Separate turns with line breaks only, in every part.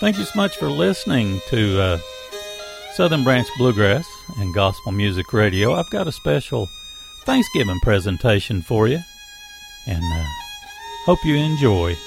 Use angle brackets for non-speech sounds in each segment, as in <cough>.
Thank you so much for listening to uh, Southern Branch Bluegrass and Gospel Music Radio. I've got a special Thanksgiving presentation for you, and uh, hope you enjoy.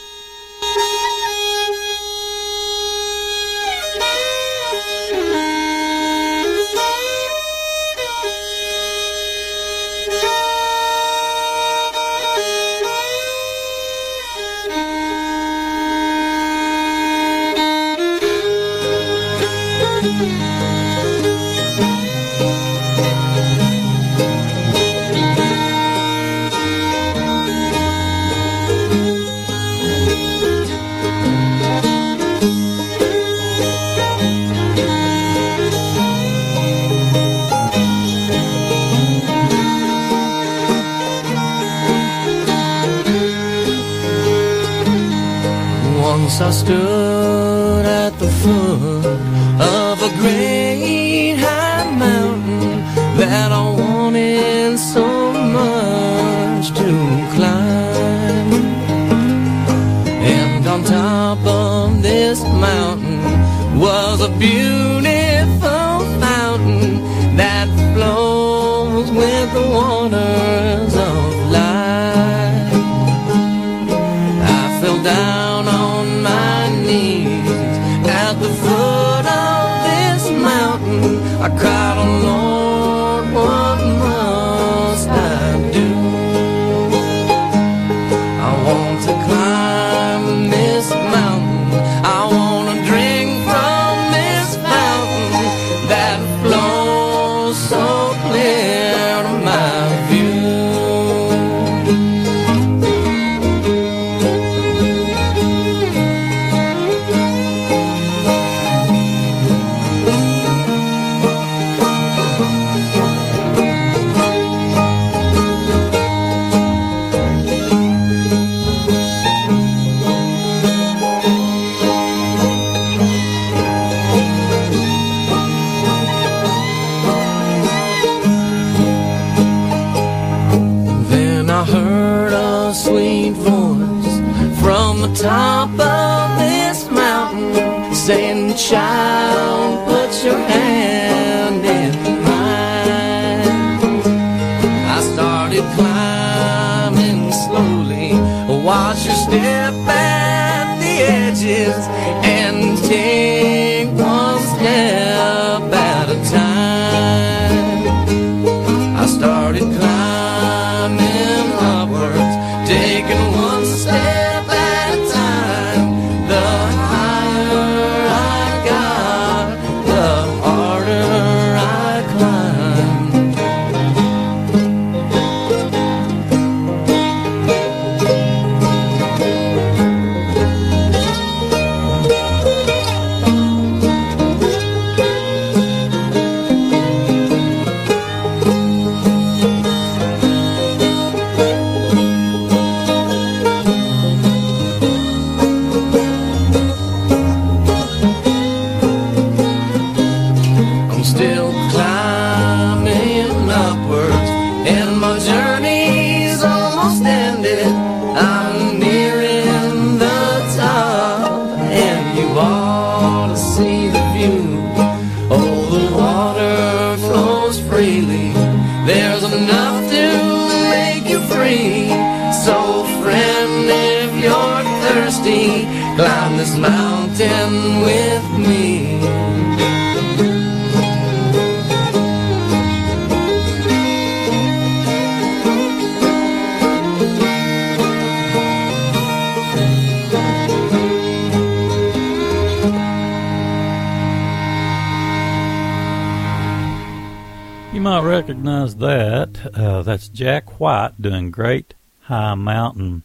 White doing Great High Mountain.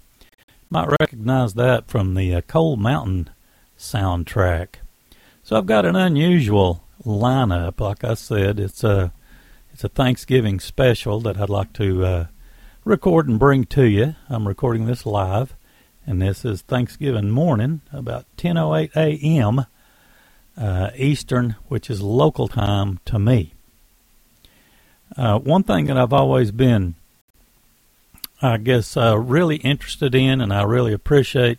Might recognize that from the uh, Cold Mountain soundtrack. So I've got an unusual lineup. Like I said, it's a it's a Thanksgiving special that I'd like to uh, record and bring to you. I'm recording this live, and this is Thanksgiving morning, about 10:08 a.m. Uh, Eastern, which is local time to me. Uh, one thing that I've always been I guess uh, really interested in and I really appreciate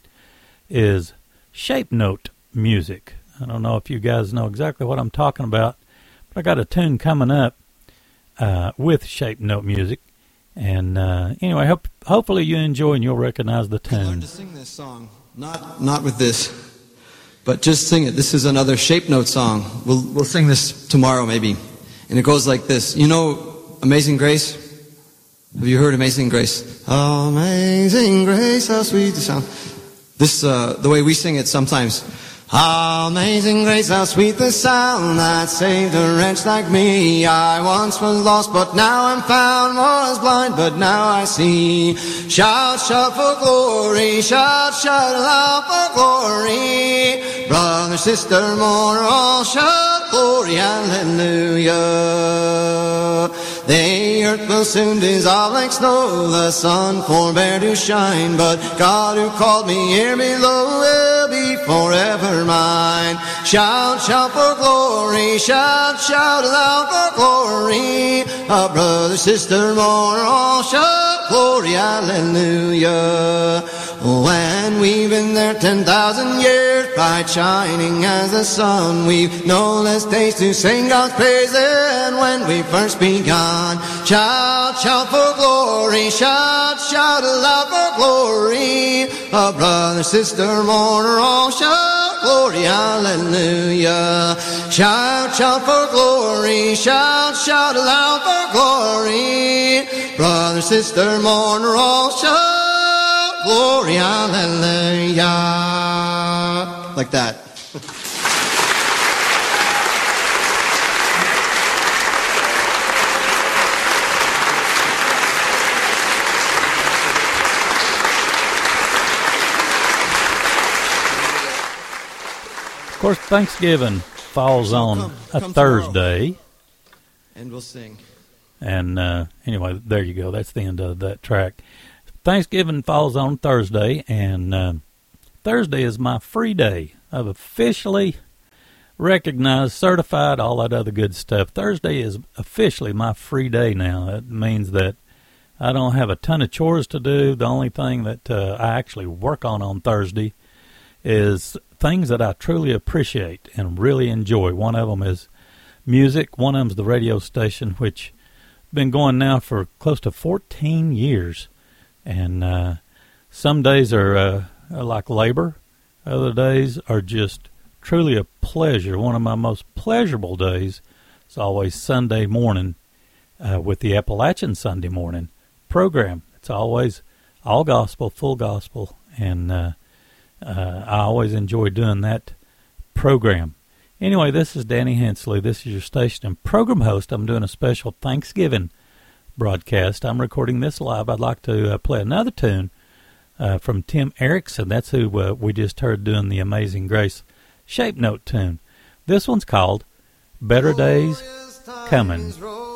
is shape note music.
I don't know if you guys know exactly what I'm talking about, but I got a tune coming up uh, with shape note music. And uh, anyway, hope, hopefully you enjoy and you'll recognize the tune.
I learned to sing this song, not not with this, but just sing it. This is another shape note song. We'll we'll sing this tomorrow maybe, and it goes like this. You know, Amazing Grace. Have you heard Amazing Grace? Amazing Grace, how sweet the sound. This uh, the way we sing it sometimes. Amazing grace, how sweet the sound that saved a wretch like me. I once was lost, but now I'm found. Was blind, but now I see. Shout, shout for glory. Shout, shout aloud for glory. Brother, sister, more all shout glory. Hallelujah. The earth will soon dissolve like snow. The sun forbear to shine. But God who called me here below will be forever mine. Shout, shout for glory. Shout, shout aloud for glory. A brother, sister, more all shout glory. Hallelujah. When we've been there ten thousand years, bright shining as the sun, we've no less days to sing God's praise than when we first begun. Shout, shout for glory, shout, shout aloud for glory. A brother, sister, mourner, all shout glory, hallelujah. Shout, shout for glory, shout, shout aloud for glory. Brother, sister, mourner, all shout glory, hallelujah. Like that. <laughs>
course, Thanksgiving falls on
come-
a
come tomorrow.
Thursday.
And we'll sing.
And uh, anyway, there you go. That's the end of that track. Thanksgiving falls on Thursday, and uh, Thursday is my free day. I've officially recognized, certified, all that other good stuff. Thursday is officially my free day now. That means that I don't have a ton of chores to do. The only thing that uh, I actually work on on Thursday is things that I truly appreciate and really enjoy. One of them is music. One of them's the radio station, which been going now for close to 14 years. And uh, some days are, uh, are like labor. Other days are just truly a pleasure. One of my most pleasurable days is always Sunday morning uh, with the Appalachian Sunday morning program. It's always all gospel, full gospel, and uh, I always enjoy doing that program. Anyway, this is Danny Hensley. This is your station and program host. I'm doing a special Thanksgiving broadcast. I'm recording this live. I'd like to uh, play another tune uh, from Tim Eriksen. That's who uh, we just heard doing the Amazing Grace shape note tune. This one's called Better Days Coming.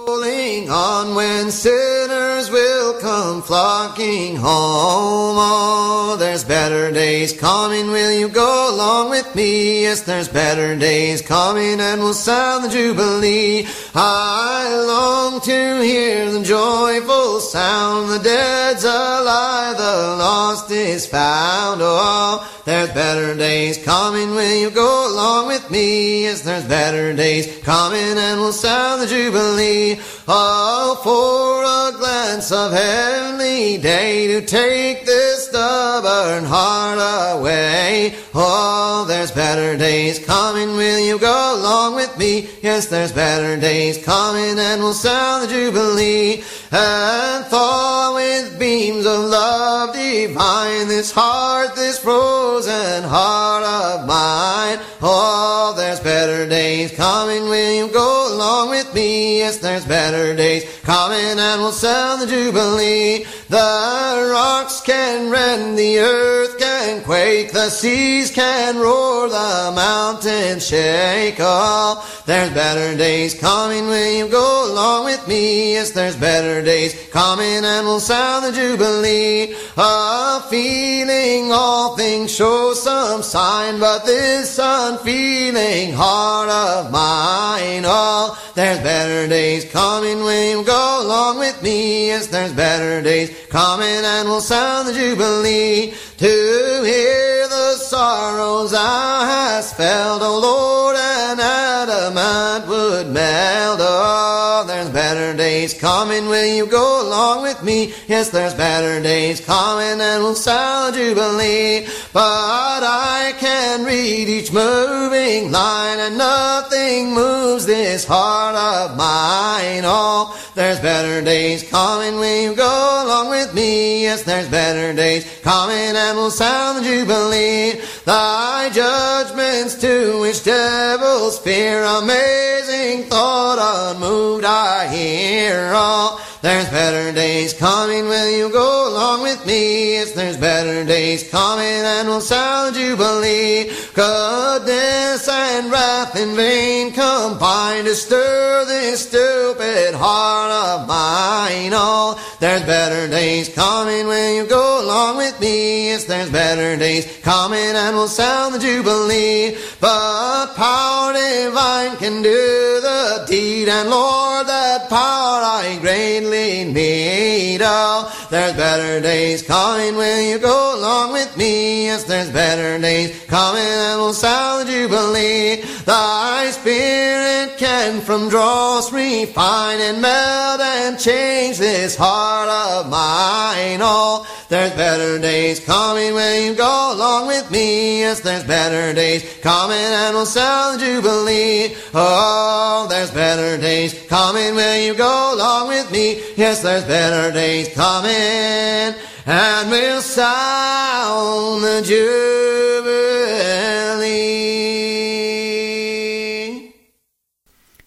Rolling on when sinners will come flocking home. Oh, there's better days coming. Will you go along with me? Yes, there's better days coming and we'll sound the jubilee. I long to hear the joyful sound. The dead's alive, the lost is found. Oh, there's better days coming. Will you go along with me? Yes, there's better days coming and we'll sound the jubilee. Oh, for a glance of heavenly day to take this stubborn heart away. Oh, there's better days coming. Will you go along with me? Yes, there's better days coming and we'll sound the jubilee. And thaw with beams of love divine this heart, this frozen heart of mine. Oh, there's better days coming. Will you go along with me? Yes, there's better days coming and we'll sound the jubilee. The rocks can rend, the earth can quake, the seas can roar, the mountains shake. Oh, there's better days coming. Will you go along with me? Yes, there's better days coming and we'll sound the jubilee. A feeling all things show some sign, but this unfeeling heart of mine. Oh, there's better days coming. Will you go along with me? Yes, there's better days coming and we'll sound the jubilee to hear the sorrows thou hast felt, O Lord, and adamant would melt. Oh, there's better days coming, will you go along with me? Yes, there's better days coming, and we'll sound jubilee. But I can read each moving line, and nothing moves this heart of mine. Oh, there's better days coming, will you go along with me? Yes, there's better days coming, and we'll sound jubilee. Thy judgments to which devils fear, amazing thought unmoved I hear. Oh, there's better days coming, will you go along with me? Yes, there's better days coming, and we'll sound jubilee. Goodness and wrath in vain combine to stir this stupid heart of mine. Oh, there's better days coming, will you go along with me? Yes, there's better days coming, and we'll sound the jubilee. But power divine can do the deed, and Lord, that power I greatly need. Oh, there's better days coming, will you go along with me? Yes, there's better days coming, and we'll sound the jubilee. Thy spirit can from dross refine and melt and change this heart of mine. Oh, there's better days coming, will you go along with me? Yes, there's better days coming, and we'll sound jubilee. Oh, there's better days coming, will you go along with me? Yes, there's better days coming, and we'll sound the jubilee.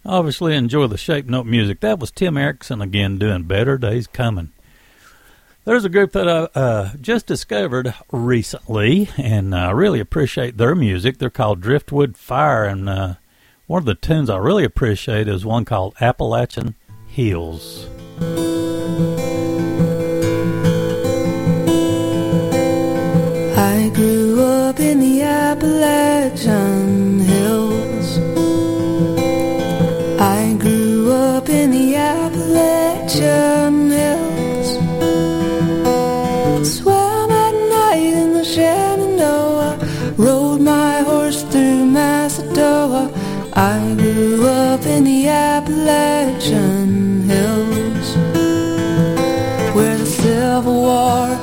Obviously, enjoy the shape note music. That was Tim Eriksen again doing Better Days Coming. There's a group that I uh, just discovered recently, and I really appreciate their music. They're called Driftwood Fire, and uh, one of the tunes I really appreciate is one called Appalachian Hills.
I grew up in the Appalachian Hills. I grew up in the Appalachian Hills. Swam at night in the Shenandoah. Rode my horse through Macedonia. I grew up in the Appalachian Hills. Where the Civil War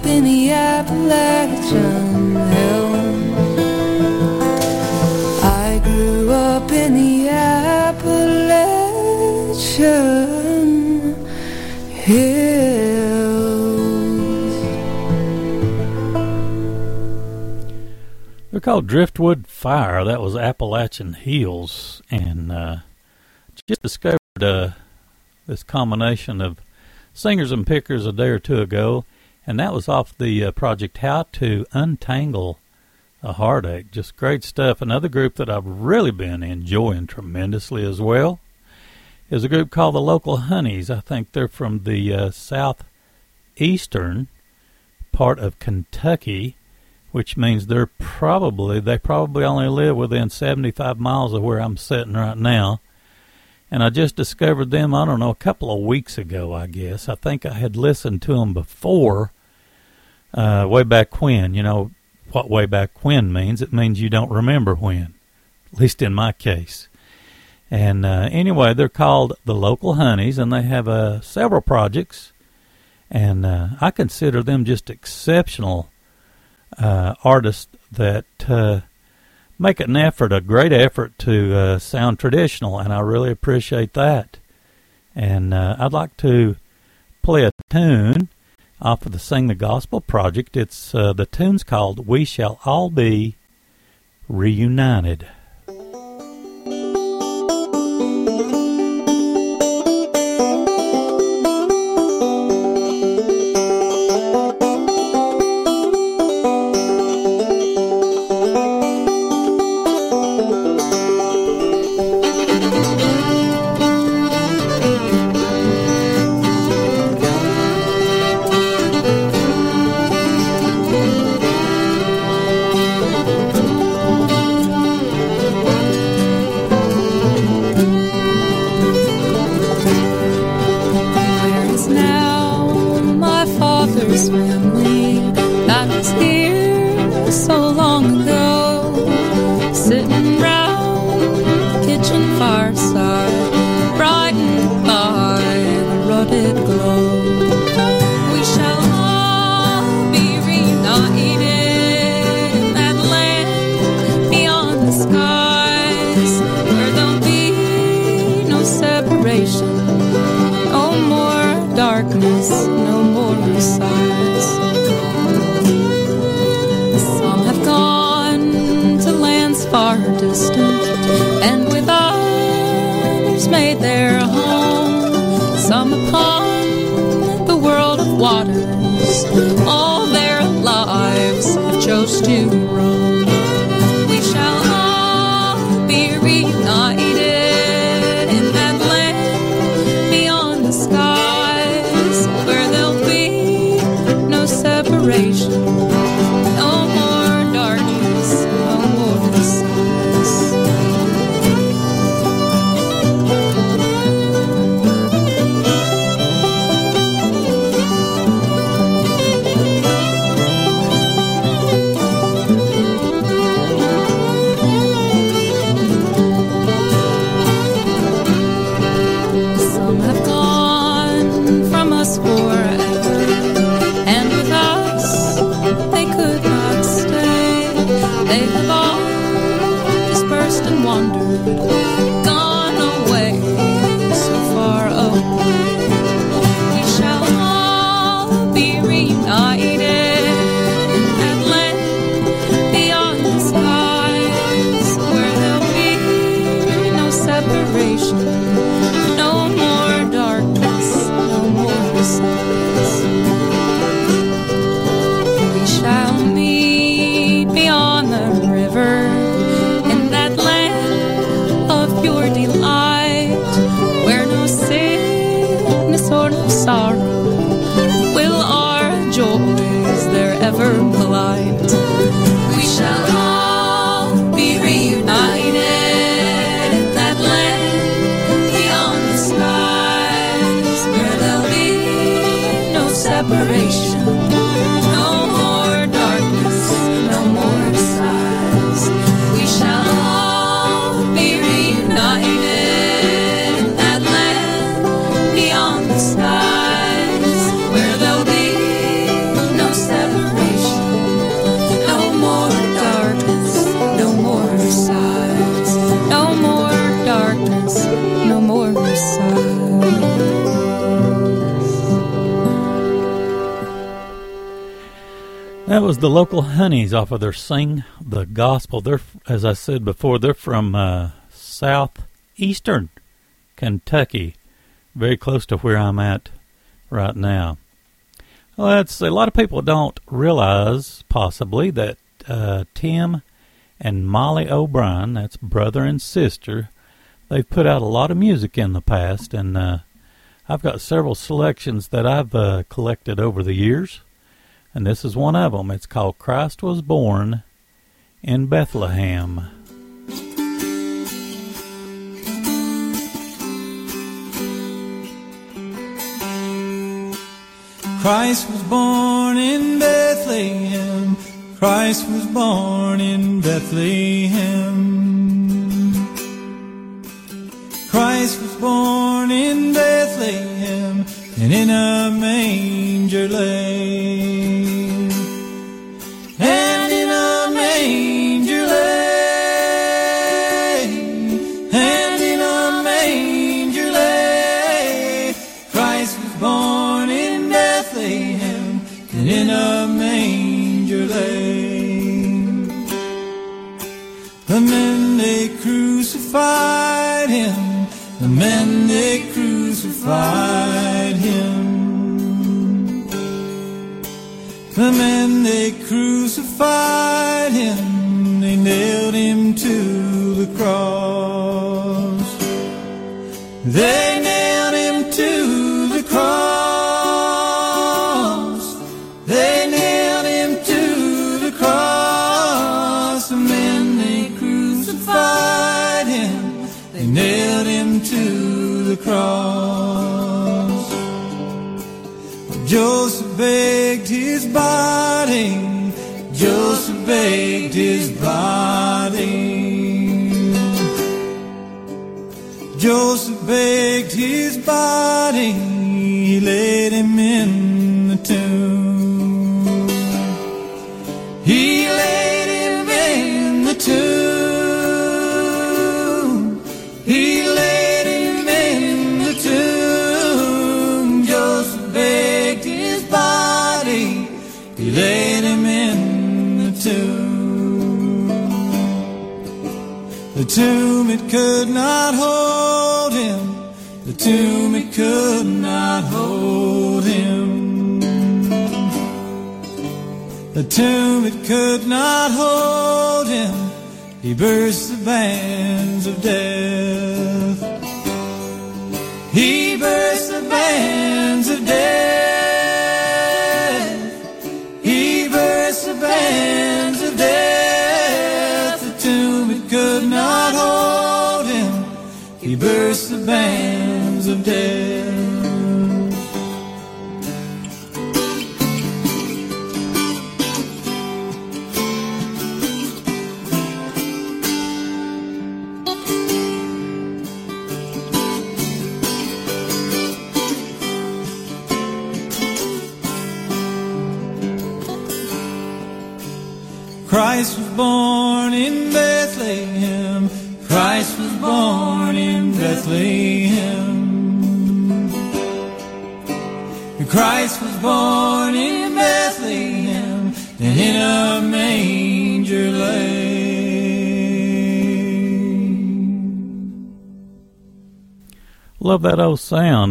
up in the Appalachian hills. I grew up in the Appalachian hills.
They're called Driftwood Fire. That was Appalachian Hills, and uh, just discovered uh, this combination of singers and pickers a day or two ago, and that was off the uh, project How to Untangle a Heartache. Just great stuff. Another group that I've really been enjoying tremendously as well is a group called the Local Honeys. I think they're from the uh, southeastern part of Kentucky which means they're probably they probably only live within 75 miles of where I'm sitting right now. And I just discovered them, I don't know, a couple of weeks ago, I guess. I think I had listened to them before, uh, way back when. You know what way back when means? It means you don't remember when, at least in my case. And uh, anyway, they're called the Local Honeys, and they have uh, several projects. And uh, I consider them just exceptional uh, artists that uh, make it an effort, a great effort to uh, sound traditional, and I really appreciate that. And uh, I'd like to play a tune off of the Sing the Gospel project. It's uh, the tune's called "We Shall All Be Reunited."
Of
Sing the Gospel. They're, as I said before, they're from uh, southeastern Kentucky, very close to where I'm at right now. Well, that's a lot of people don't realize, possibly, that uh, Tim and Mollie O'Brien, that's brother and sister, they've put out a lot of music in the past, and uh, I've got several selections that I've uh, collected over the years and this is one of them. It's called
Christ Was Born in Bethlehem. Christ was born in Bethlehem. Christ was born in Bethlehem. Christ was born in Bethlehem and in a manger lay. And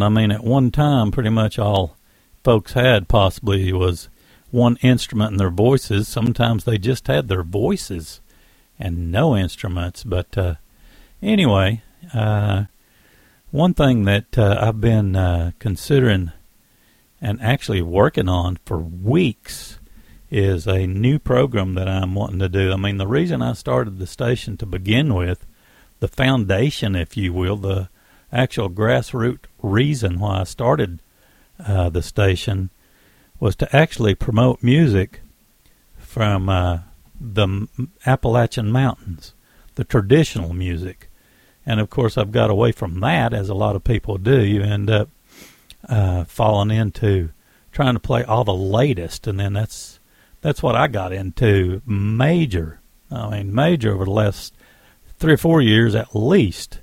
old sound. I mean, at one time, pretty much all folks had possibly was one instrument in their voices. Sometimes they just had their voices and no instruments. But uh, anyway, uh, one thing that uh, I've been uh, considering and actually working on for weeks is a new program that I'm wanting to do. I mean, the reason I started the station to begin with, the foundation, if you will, the actual grassroots reason why I started uh, the station was to actually promote music from uh, the Appalachian Mountains, the traditional music. And of course, I've got away from that, as a lot of people do. You end up uh, falling into trying to play all the latest, and then that's that's what I got into major. I mean, major over the last three or four years at least.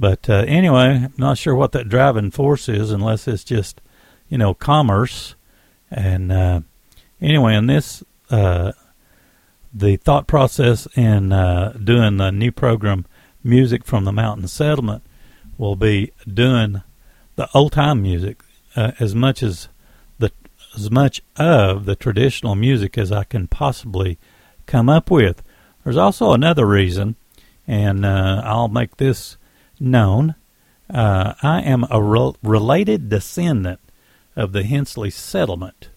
But uh, anyway, I'm not sure what that driving force is, unless it's just you know commerce. And uh, anyway, in this uh, the thought process in uh, doing the new program, Music from the Mountain Settlement, will be doing the old time music uh, as much as the as much of the traditional music as I can possibly come up with. There's also another reason, and uh, I'll make this known. Uh, I am a re- related descendant of the Hensley Settlement.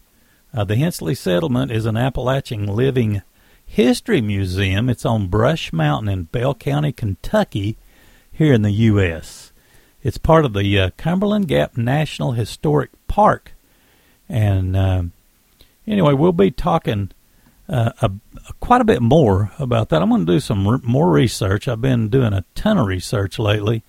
Uh, the Hensley Settlement is an Appalachian living history museum. It's on Brush Mountain in Bell County, Kentucky, here in the U.S. It's part of the uh, Cumberland Gap National Historic Park. And uh, anyway, we'll be talking uh, a, a, quite a bit more about that. I'm going to do some re- more research. I've been doing a ton of research lately,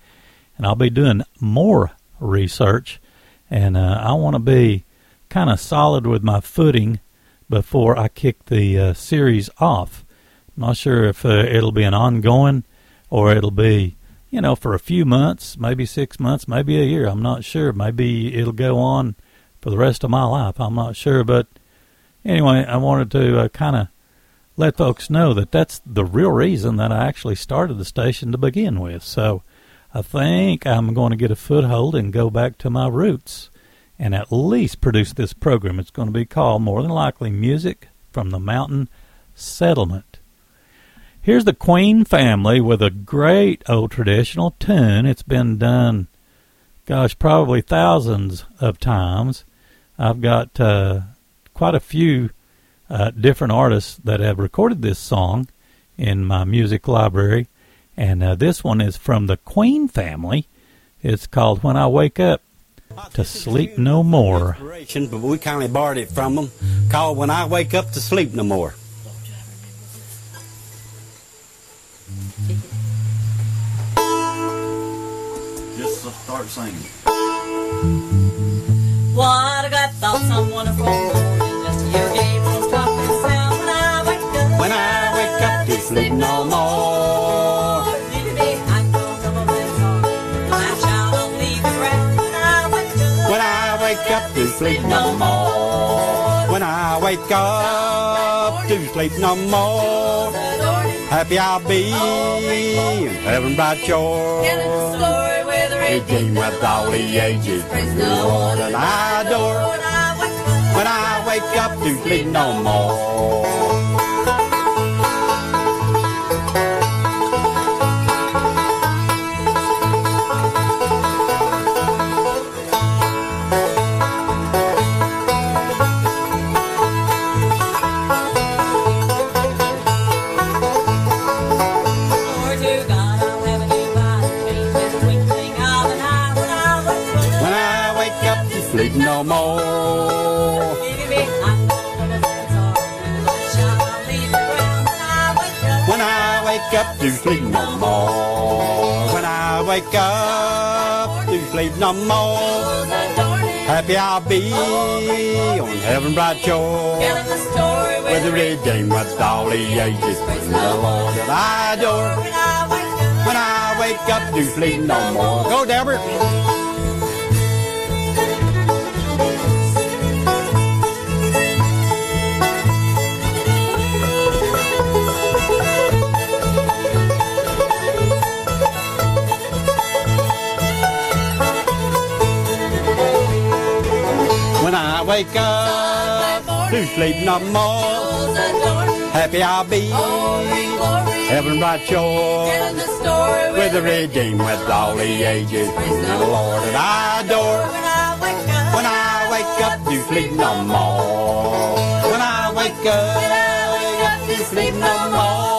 and I'll be doing more research. And uh, I want to be kind of solid with my footing before I kick the uh, series off. I'm not sure if uh, it'll be an ongoing or it'll be, you know, for a few months, maybe six months, maybe a year. I'm not sure. Maybe it'll go on for the rest of my life. I'm not sure. But anyway, I wanted to uh, kind of let folks know that that's the real reason that I actually started the station to begin with. So I think I'm going to get a foothold and go back to my roots and at least produce this program. It's going to be called, more than likely, Music from the Mountain Settlement. Here's the Queen family with a great old traditional tune. It's been done, gosh, probably thousands of times. I've got uh, quite a few uh, different artists that have recorded this song in my music library, and uh, this one is from the Queen family. It's called When I Wake Up to sleep no more.
But we kindly borrowed it from them, called When I Wake Up to Sleep No More. Just start singing.
What a glad thought, some wonderful morning, just to hear Gabriel's talking sound when I wake up.
When I wake up to sleep no more.
Leave me behind, no trouble with song. My child, don't leave the ground when I wake up.
When I wake up to sleep no more. When I wake up to sleep no more. Happy I'll be in heaven bright shore.
Telling the story the
Redeemed with all the ages. Praise the Lord and I adore.
When I wake up,
to sleep no more.
Wake up
to sleep no more. Happy I'll be on heaven bright shore.
Where
the redeemed with all the ages. The Lord that I adore.
when I wake up.
To sleep no more. Go, Delbert. Wake up to sleep no more. Happy I'll be heaven bright shore. With the redeemed with all the ages. The Lord that I adore. When I wake up to sleep no more. When I wake up to sleep no more.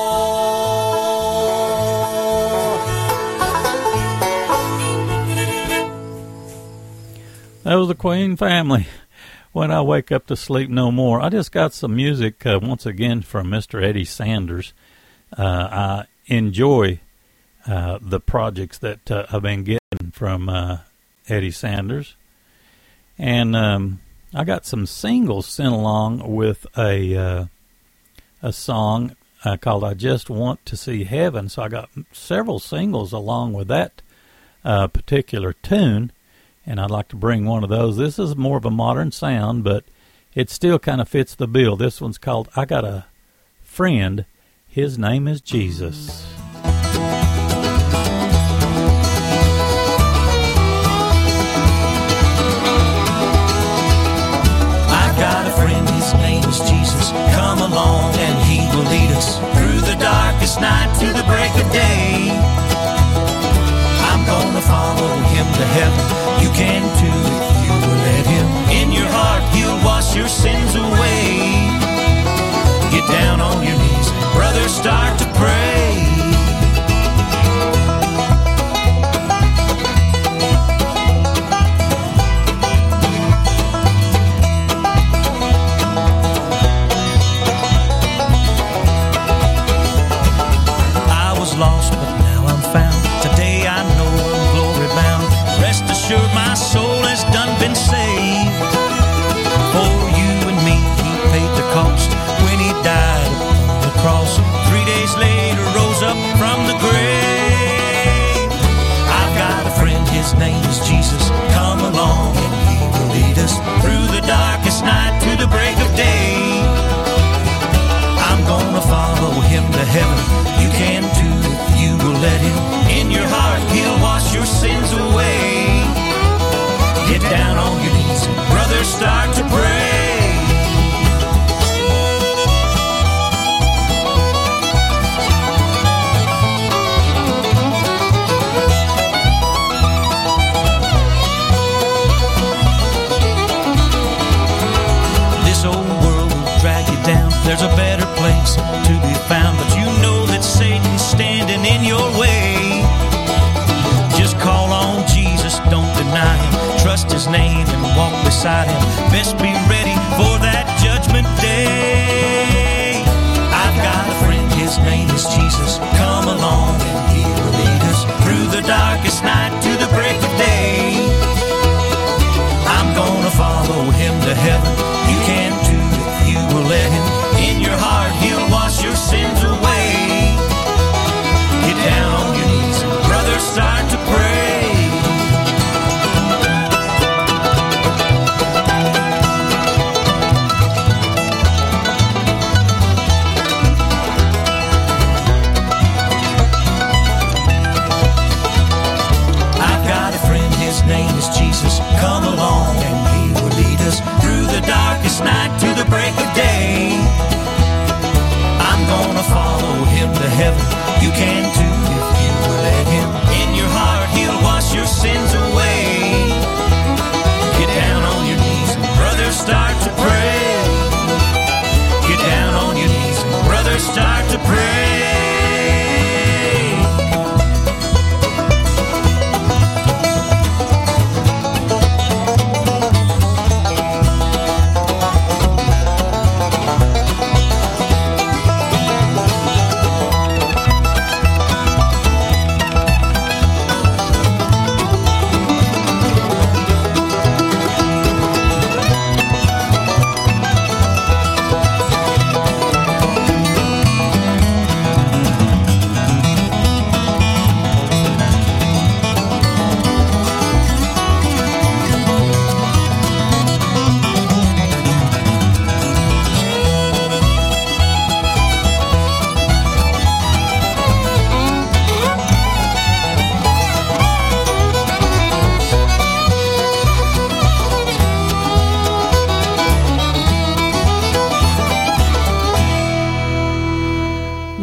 That was the Queen family. When I wake up to sleep no more, I just got some music uh, once again from Mr. Eddie Sanders. Uh, I enjoy uh, the projects that uh, I've been getting from uh, Eddie Sanders, and um, I got some singles sent along with a uh, a song called "I Just Want to See Heaven." So I got several singles along with that particular tune and I'd like to bring one of those. This is more of a modern sound, but it still kind of fits the bill. This one's called I Got a Friend. His name is Jesus.
I've got a friend, his name is Jesus. Come along and he will lead us through the darkest night to the break of day. I'm gonna follow him to heaven. You can too if you will let him. In your heart, he'll wash your sins away.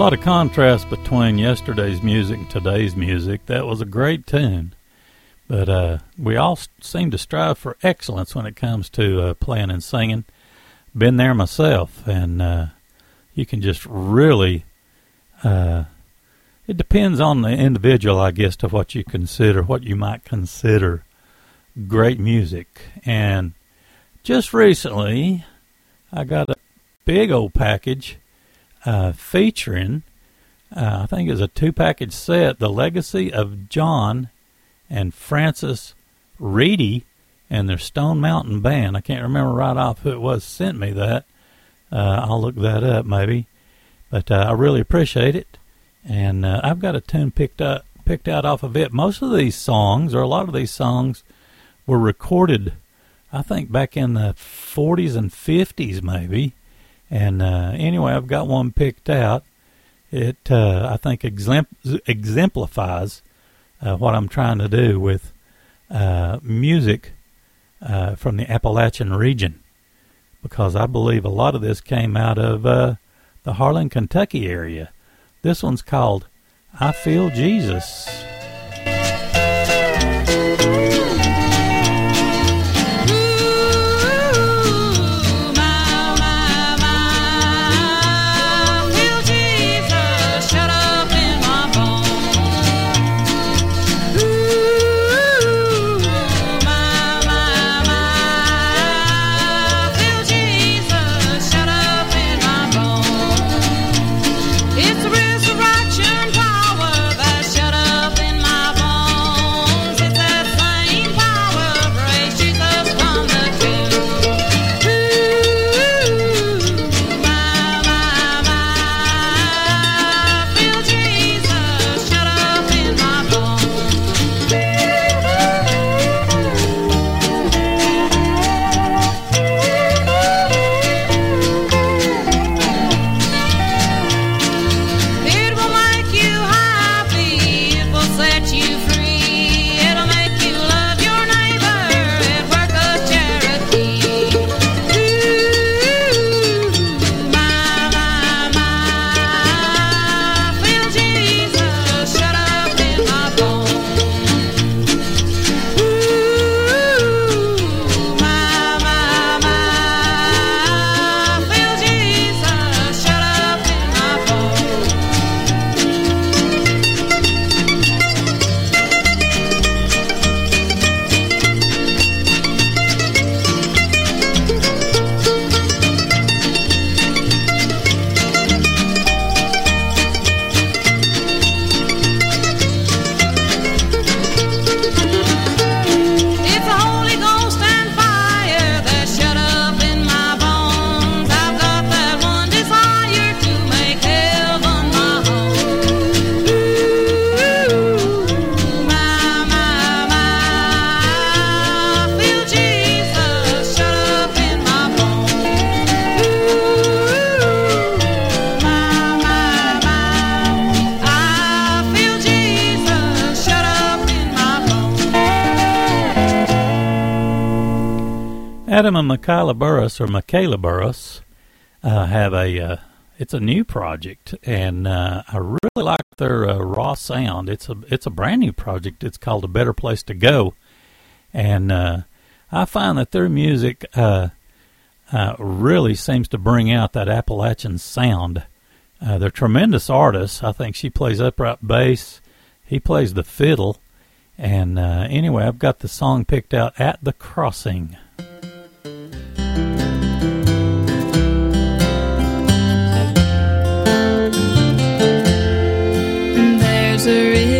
A
lot of contrast between yesterday's music and today's music. That was a great tune. But uh, we all seem to strive for excellence when it comes to uh, playing and singing. Been there myself, and uh, you can just really. Uh, it depends on the individual, I guess, to what you consider, what you might consider great music. And just recently, I got a big old package uh, featuring, uh, I think it's a two package set, The Legacy of John and Francis Reedy and their Stone Mountain Band. I can't remember right off who it was sent me that. Uh, I'll look that up maybe. But uh, I really appreciate it. And uh, I've got a tune picked up, picked out off of it. Most of these songs, or a lot of these songs, were recorded I think back in the 40s and 50s, maybe. And uh, anyway, I've got one picked out. It, uh, I think, exemplifies uh, what I'm trying to do with uh, music uh, from the Appalachian region, because I believe a lot of this came out of uh, the Harlan, Kentucky area. This one's called "I Feel Jesus." Michaela Burris or Michaela Burris uh, have a uh, it's a new project, and uh, I really like their uh, raw sound. It's a it's a brand new project. It's called A Better Place to Go, and uh, I find that their music uh, uh, really seems to bring out that Appalachian sound. Uh, they're tremendous artists. I think she plays upright bass, he plays the fiddle, and uh, anyway, I've got the song picked out at the crossing.
There's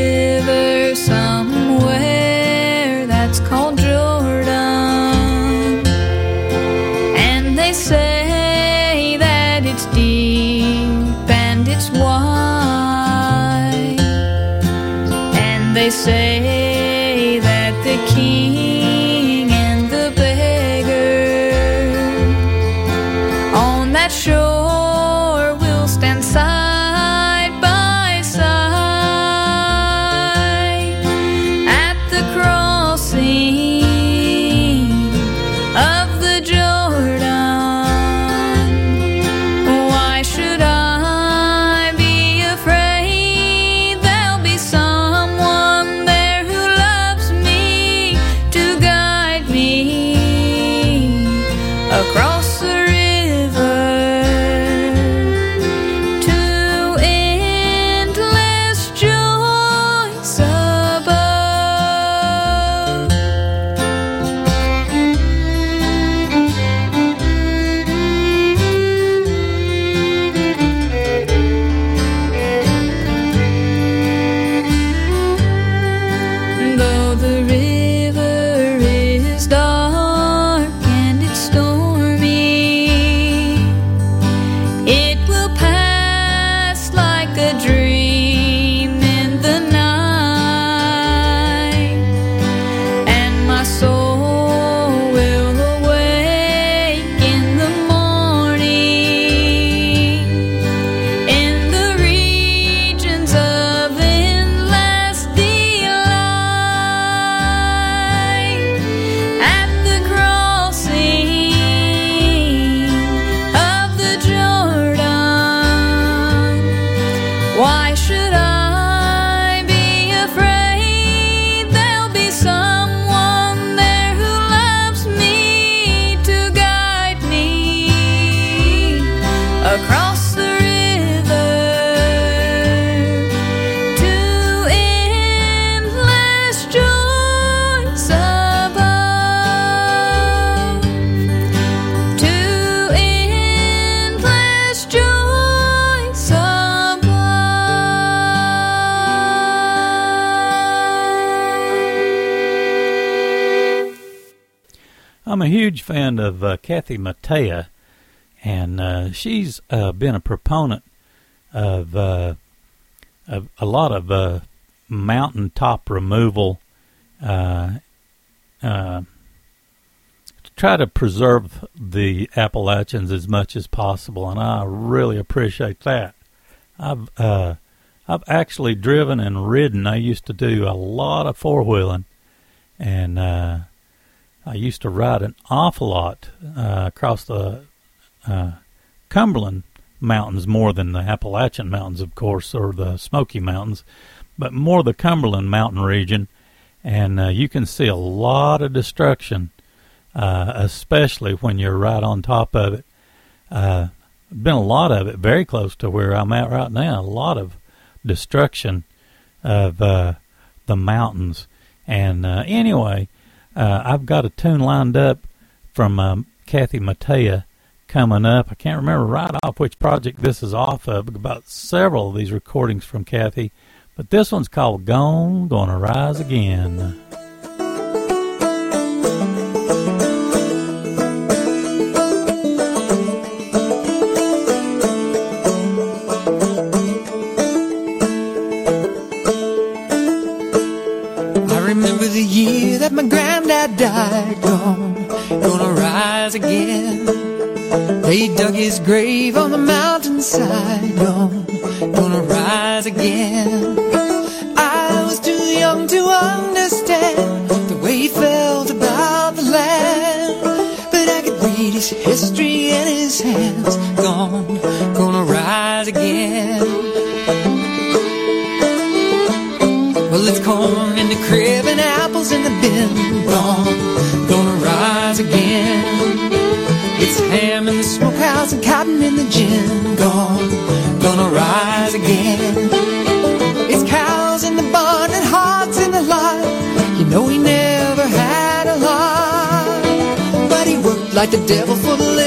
of
uh, Kathy Mattea, and uh, she's uh, been a proponent of, uh, of a lot of uh, mountaintop removal uh, to try to preserve the Appalachians as much as possible, and I really appreciate that. I've I've actually driven and ridden. I used to do a lot of four wheeling, and I used to ride an awful lot uh, across the uh, Cumberland Mountains more than the Appalachian Mountains, of course, or the Smoky Mountains, but more the Cumberland Mountain region. And uh, you can see a lot of destruction, uh, especially when you're right on top of it. Uh, been a lot of it very close to where I'm at right now. A lot of destruction of uh, the mountains. And anyway, uh, I've got a tune lined up from um, Kathy Mattea coming up. I can't remember right off which project this is off of. About several of these recordings from Kathy, but this one's called "Gone, Gonna Rise Again."
Granddad died, gone, gonna rise again. They dug his grave on the mountainside, gone, gonna rise again. I was too young to understand the way he felt about the land, but I could read his history in his hands, gone, gonna rise again. Well, it's corn in the crib smokehouse and cotton in the gin. Gone, gonna rise again. It's cows in the barn and hogs in the lot. You know he never had a lot, but he worked like the devil for the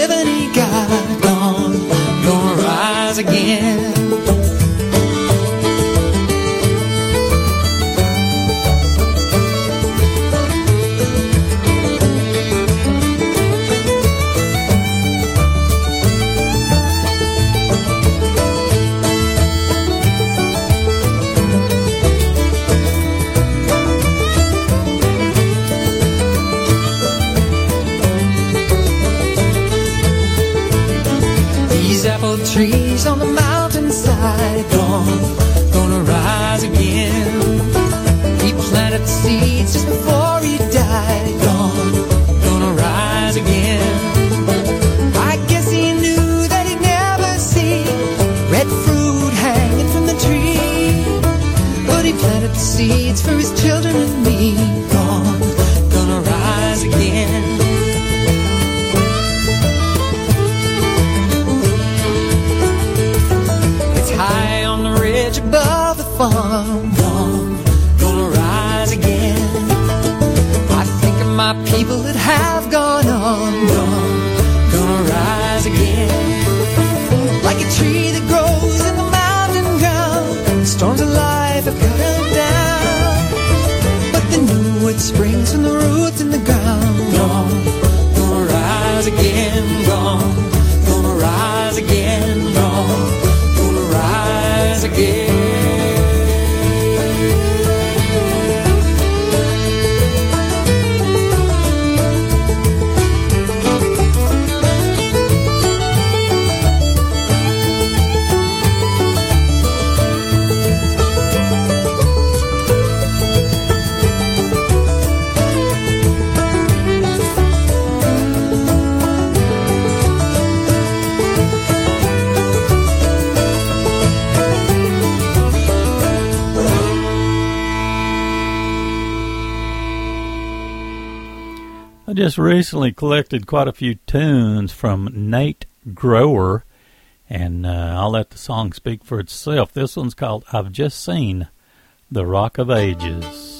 gonna rise again. He planted the seeds just before
recently collected quite a few tunes from Nate Grower, and uh, I'll let the song speak for itself. This one's called I've Just Seen the Rock of Ages.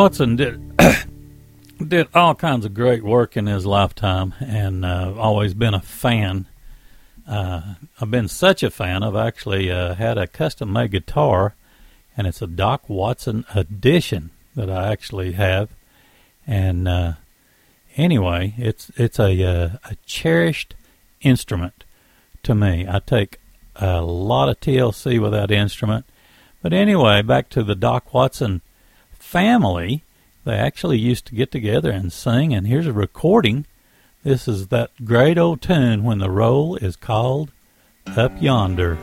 Watson did <coughs> did all kinds of great work in his lifetime, and uh, always been a fan. Uh, I've been such a fan. I've actually uh, had a custom made guitar, and it's a Doc Watson edition that I actually have. And uh, anyway, it's it's a uh, a cherished instrument to me. I take a lot of TLC with that instrument. But anyway, back to the Doc Watson family. They actually used to get together and sing, and here's a recording. This is that great old tune when the roll is called Up Yonder.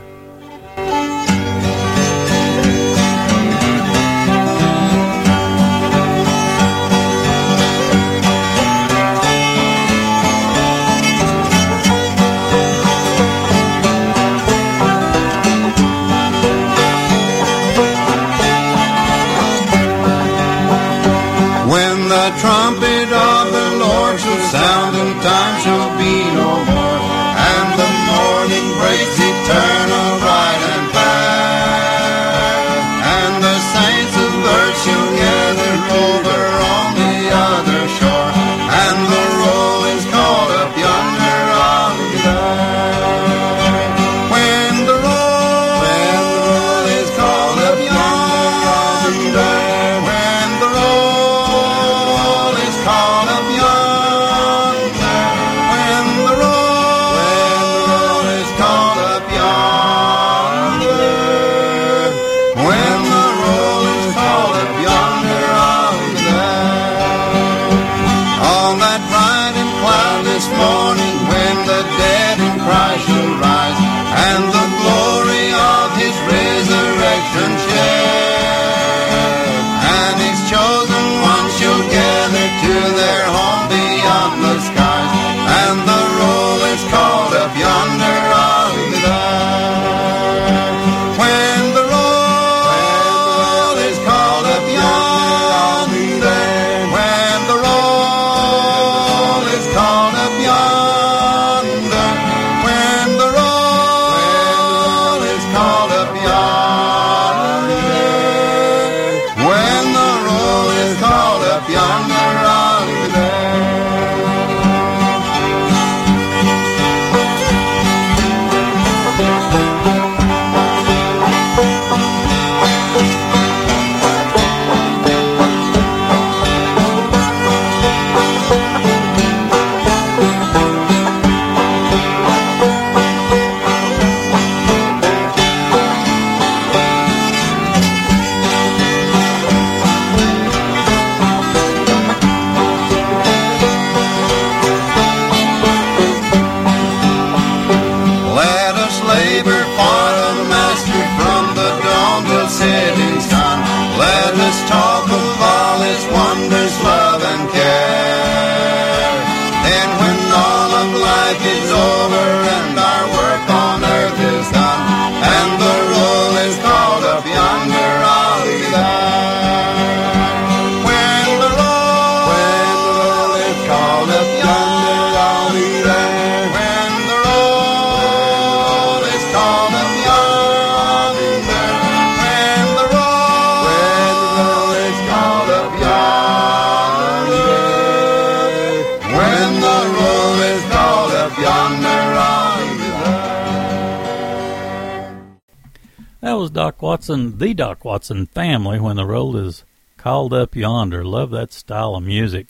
Watson, the Doc Watson family, when the roll is called up yonder. Love that style of music.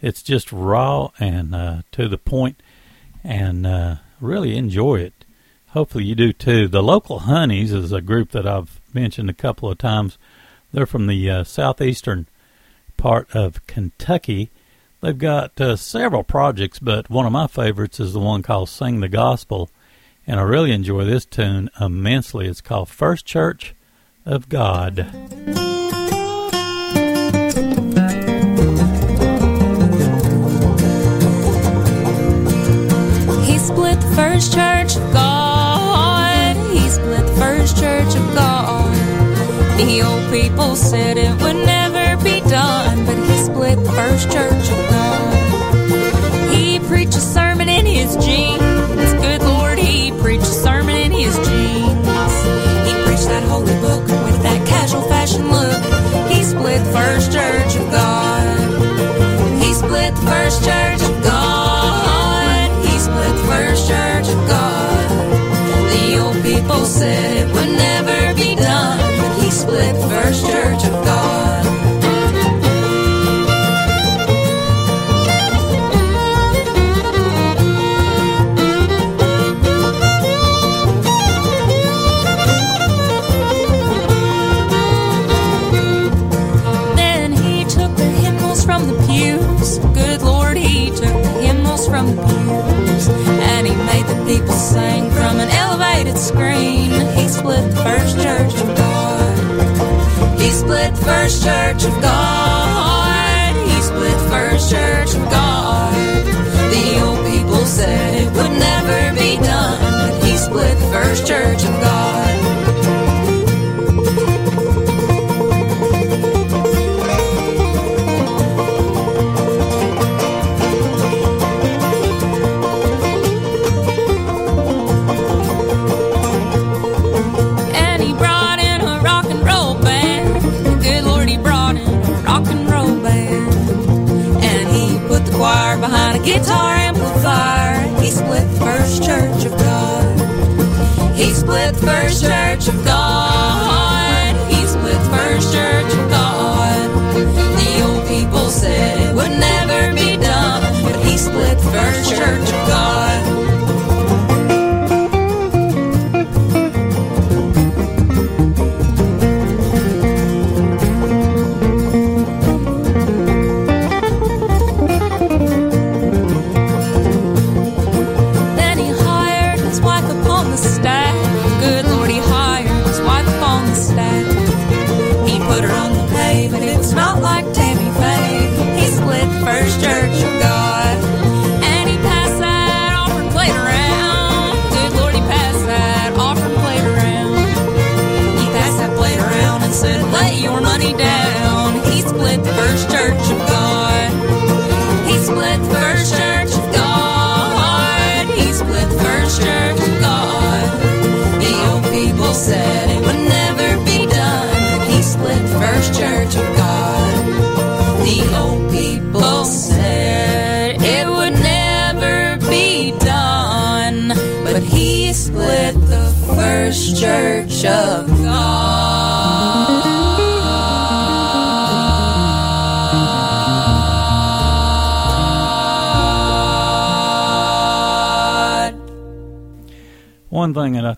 It's just raw and uh, to the point, and uh, really enjoy it. Hopefully you do too. The Local Honeys is a group that I've mentioned a couple of times. They're from the uh, southeastern part of Kentucky. They've got uh, several projects, but one of my favorites is the one called Sing the Gospel. And I really enjoy this tune immensely. It's called First Church of God.
He split the first church of God. He split the first church of God. The old people said it would never be done, but he split the first church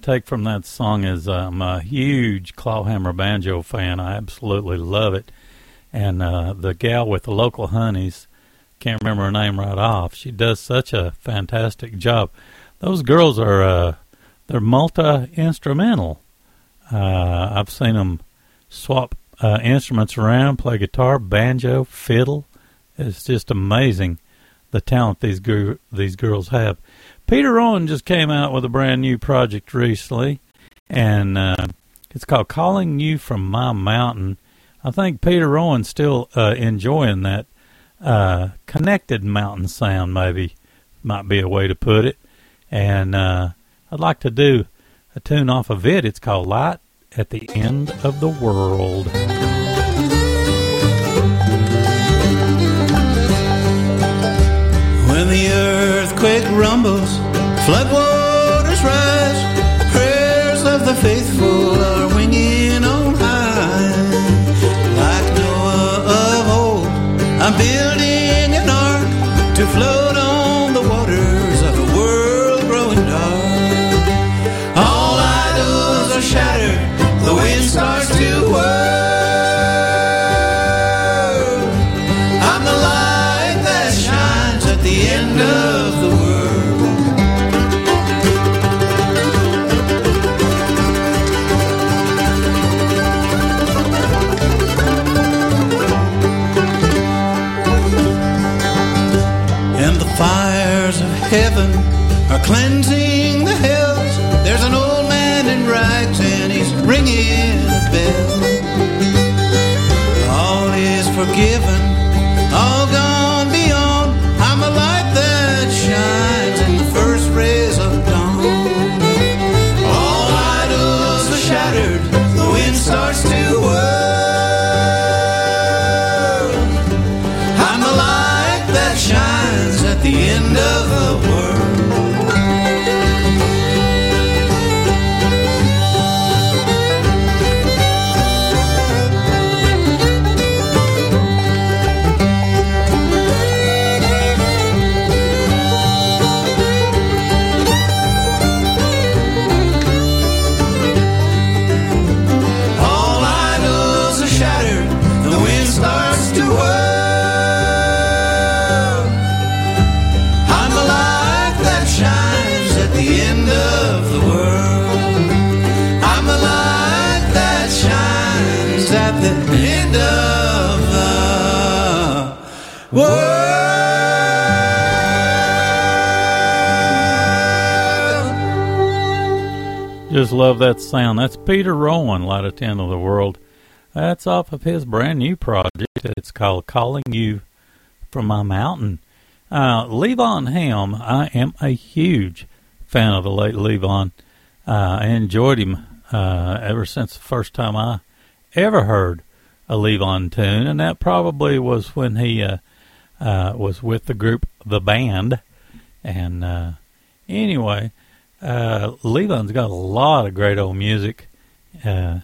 take from that song is I'm a huge clawhammer banjo fan. I absolutely love it. And uh, the gal with the local honeys, can't remember her name right off. She does such a fantastic job. Those girls are uh, they're multi instrumental. Uh, I've seen them swap uh, instruments around, play guitar, banjo, fiddle. It's just amazing the talent these gr- these girls have. Peter Rowan just came out with a brand new project recently, and uh, it's called "Calling You from My Mountain." I think Peter Rowan's still uh, enjoying that uh, connected mountain sound. Maybe might be a way to put it. And uh, I'd like to do a tune off of it. It's called "Light at the End of the World."
When the earthquake rumbles Floodwaters rise, prayers of the faithful.
Just love that sound. That's Peter Rowan, Light of Ten of the World. That's off of his brand new project. It's called Calling You from My Mountain. Uh, Levon Helm, I am a huge fan of the late Levon. Uh, I enjoyed him uh, ever since the first time I ever heard a Levon tune, and that probably was when he uh, uh, was with the group The Band. And uh, anyway, uh, Levon's got a lot of great old music. Uh,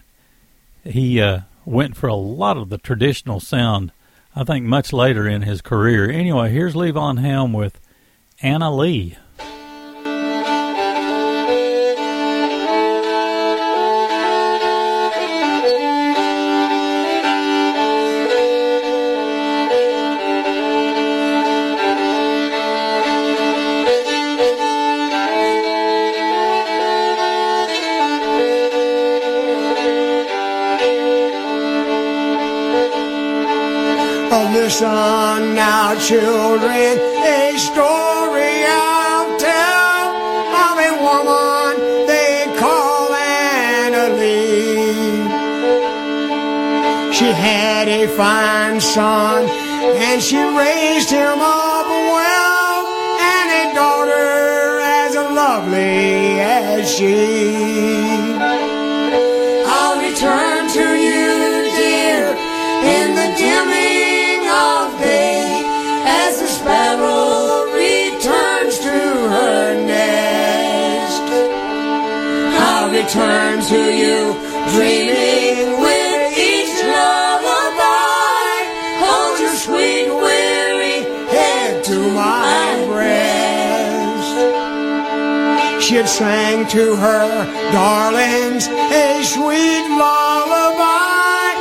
he uh, went for a lot of the traditional sound, I think, much later in his career. Anyway, here's Levon Helm with Anna Lee.
Listen now, children, a story I'll tell of a woman they call Anna Lee. She had a fine son, and she raised him up well, and a daughter as lovely as she. I'll return to you, dear, in the dimming return to you, dreaming with each lullaby. Hold your sweet, weary head to my breast. She had sang to her darlings a sweet lullaby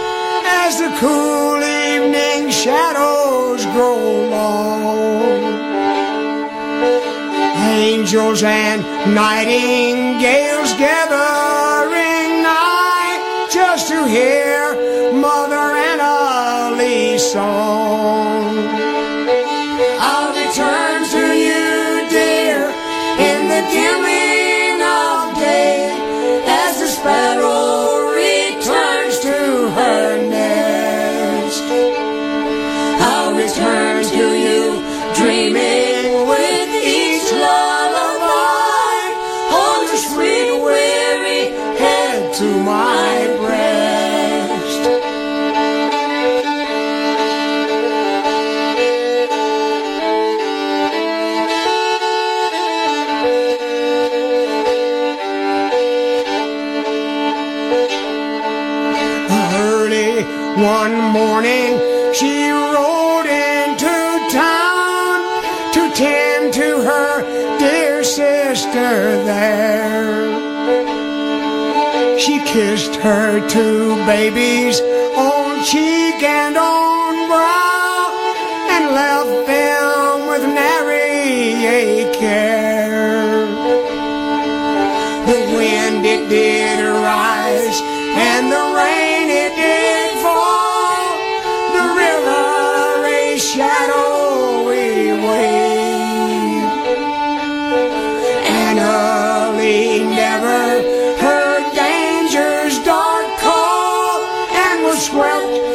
as the cool evening shadows grow long. Angels and nightingales her two babies on cheek and and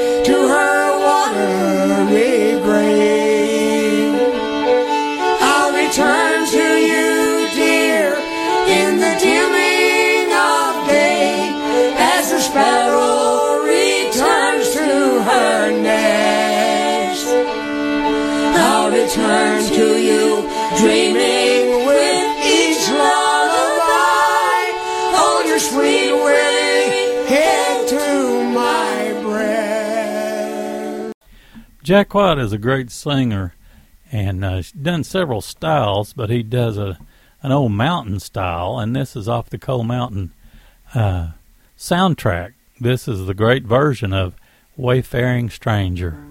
Jack White is a great singer, and uh, done several styles, but he does a an old mountain style, and this is off the Cold Mountain uh, soundtrack. This is the great version of "Wayfaring Stranger."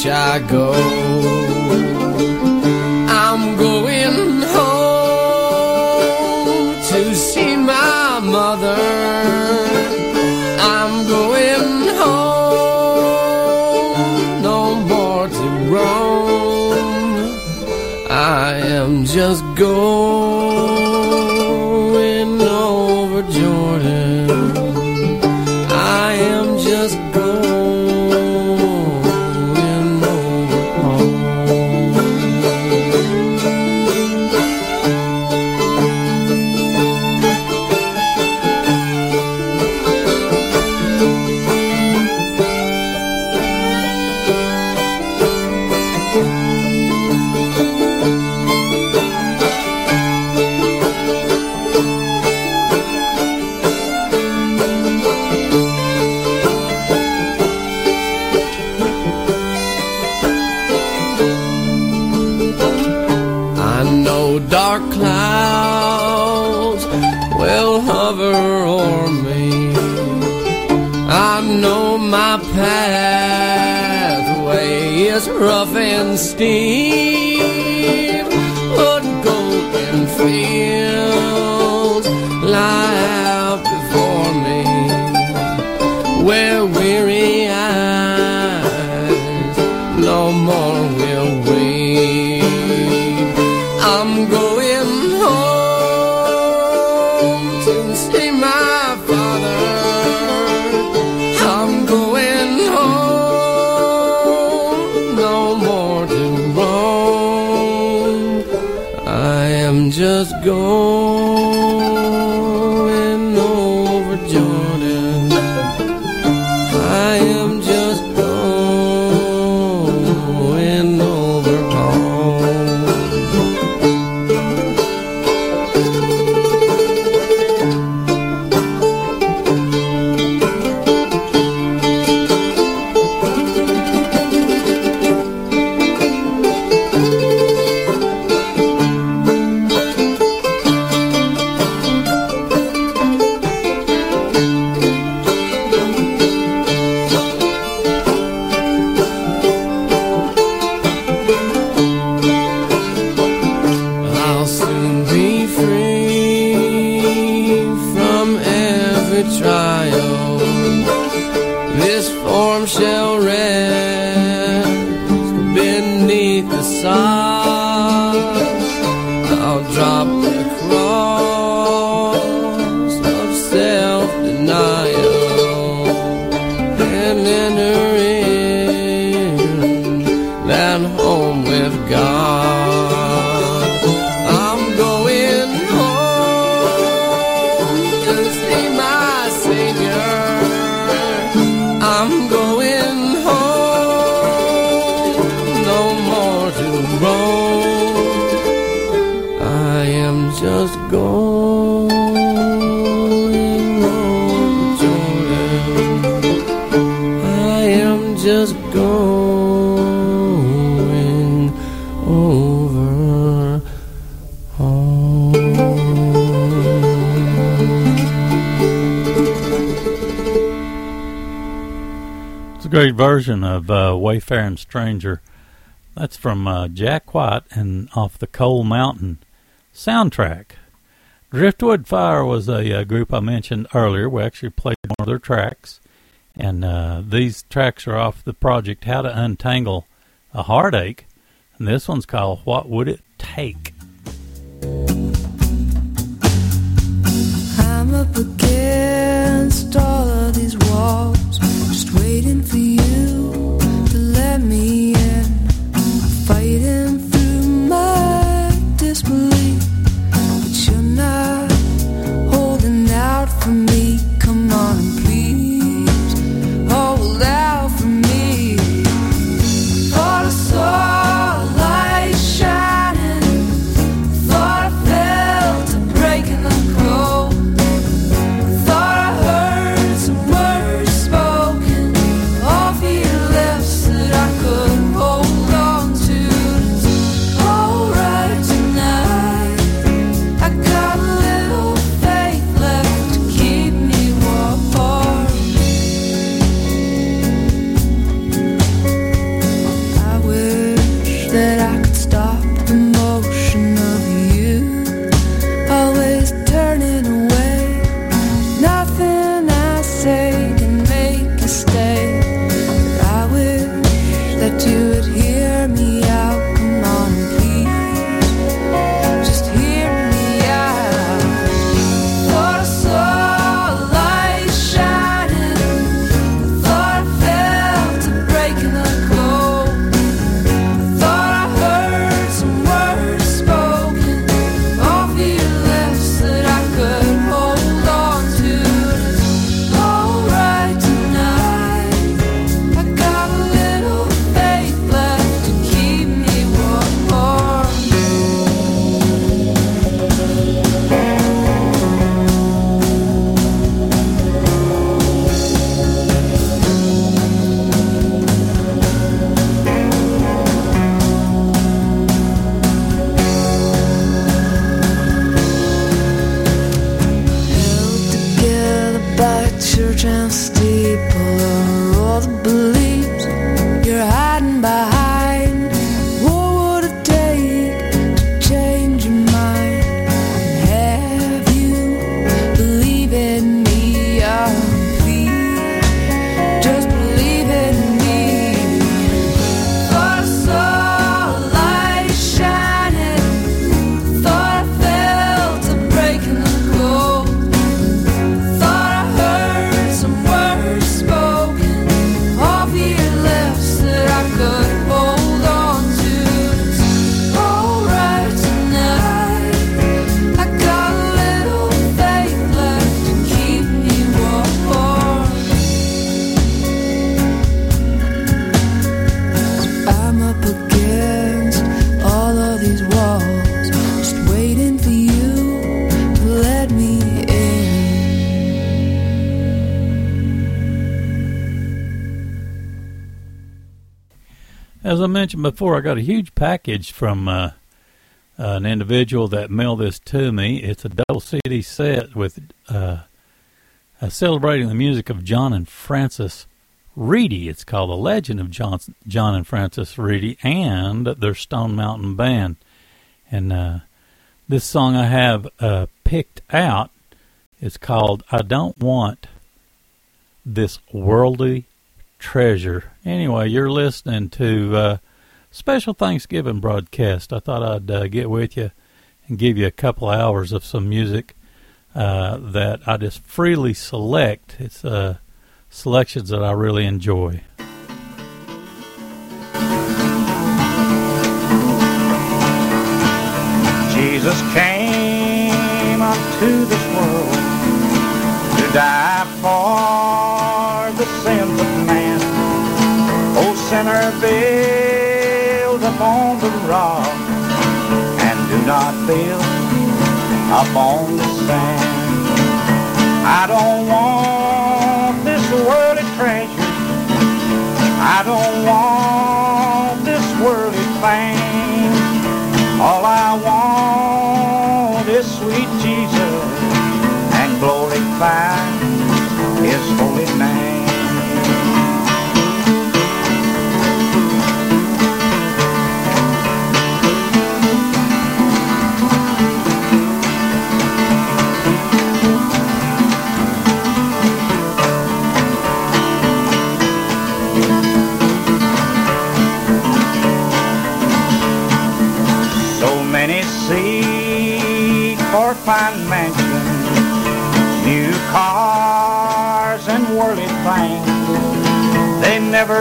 which I go. I'm going home to see my mother. I'm going home, no more to roam. I am just going. Christine. just
go. Wayfaring Stranger. That's from uh, Jack White and off the Cold Mountain soundtrack. Driftwood Fire was a, a, group I mentioned earlier. We actually played one of their tracks, and uh, these tracks are off the project How to Untangle a Heartache, and this one's called What Would It Take?
I'm up against all of these walls.
Mentioned before, I got a huge package from uh, an individual that mailed this to me. It's a double CD set with uh, celebrating the music of John and Francis Reedy. It's called The Legend of John, John and Francis Reedy and their Stone Mountain Band. And uh, this song I have uh, picked out is called I Don't Want This Worldly treasure. Anyway, you're listening to uh, special Thanksgiving broadcast. I thought I'd uh, get with you and give you a couple hours of some music uh, that I just freely select. It's uh, selections that I really enjoy.
Jesus came unto this not build upon the sand. I don't want this worldly treasure. I don't want this worldly fame.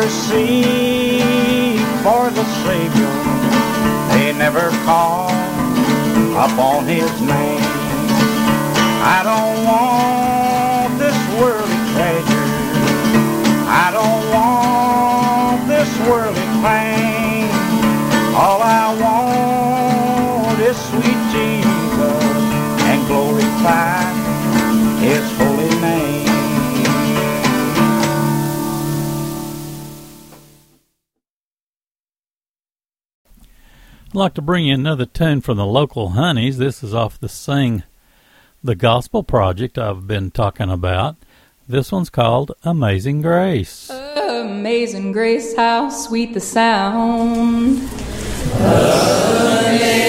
Seek for the Savior. They never call upon His name. I don't want this worldly treasure. I don't want this worldly fame. All I want is sweet Jesus and glorify
like to bring you another tune from the local honeys. This is off the Sing the Gospel project I've been talking about. This one's called Amazing Grace.
Amazing grace, how sweet the sound.
Amazing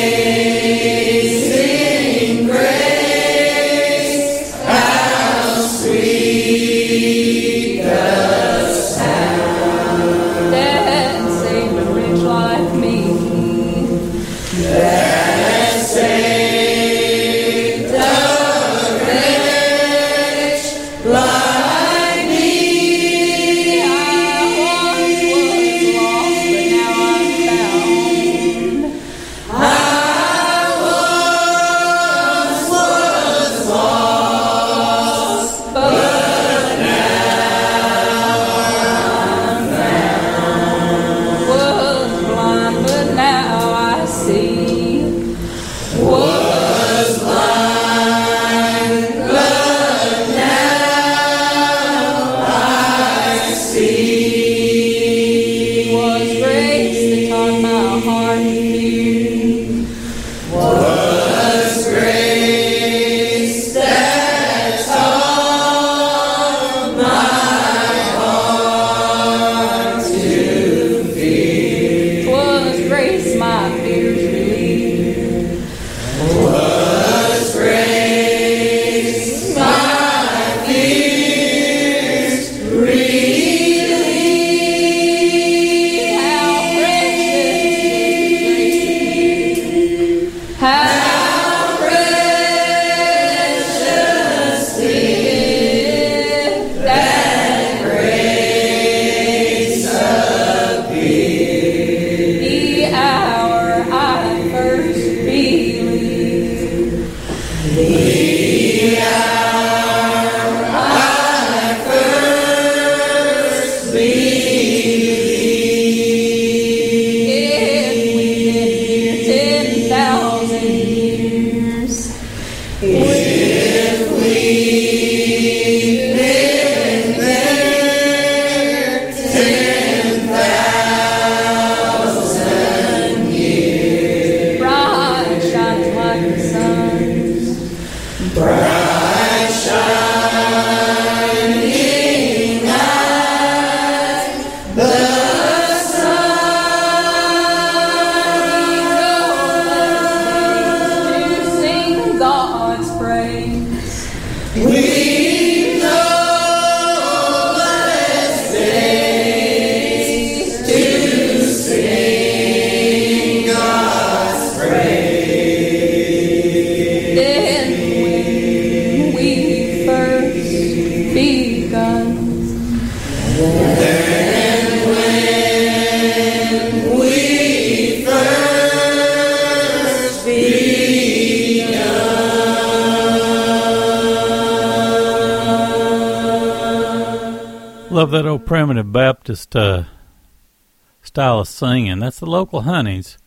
of singing. That's the local honeys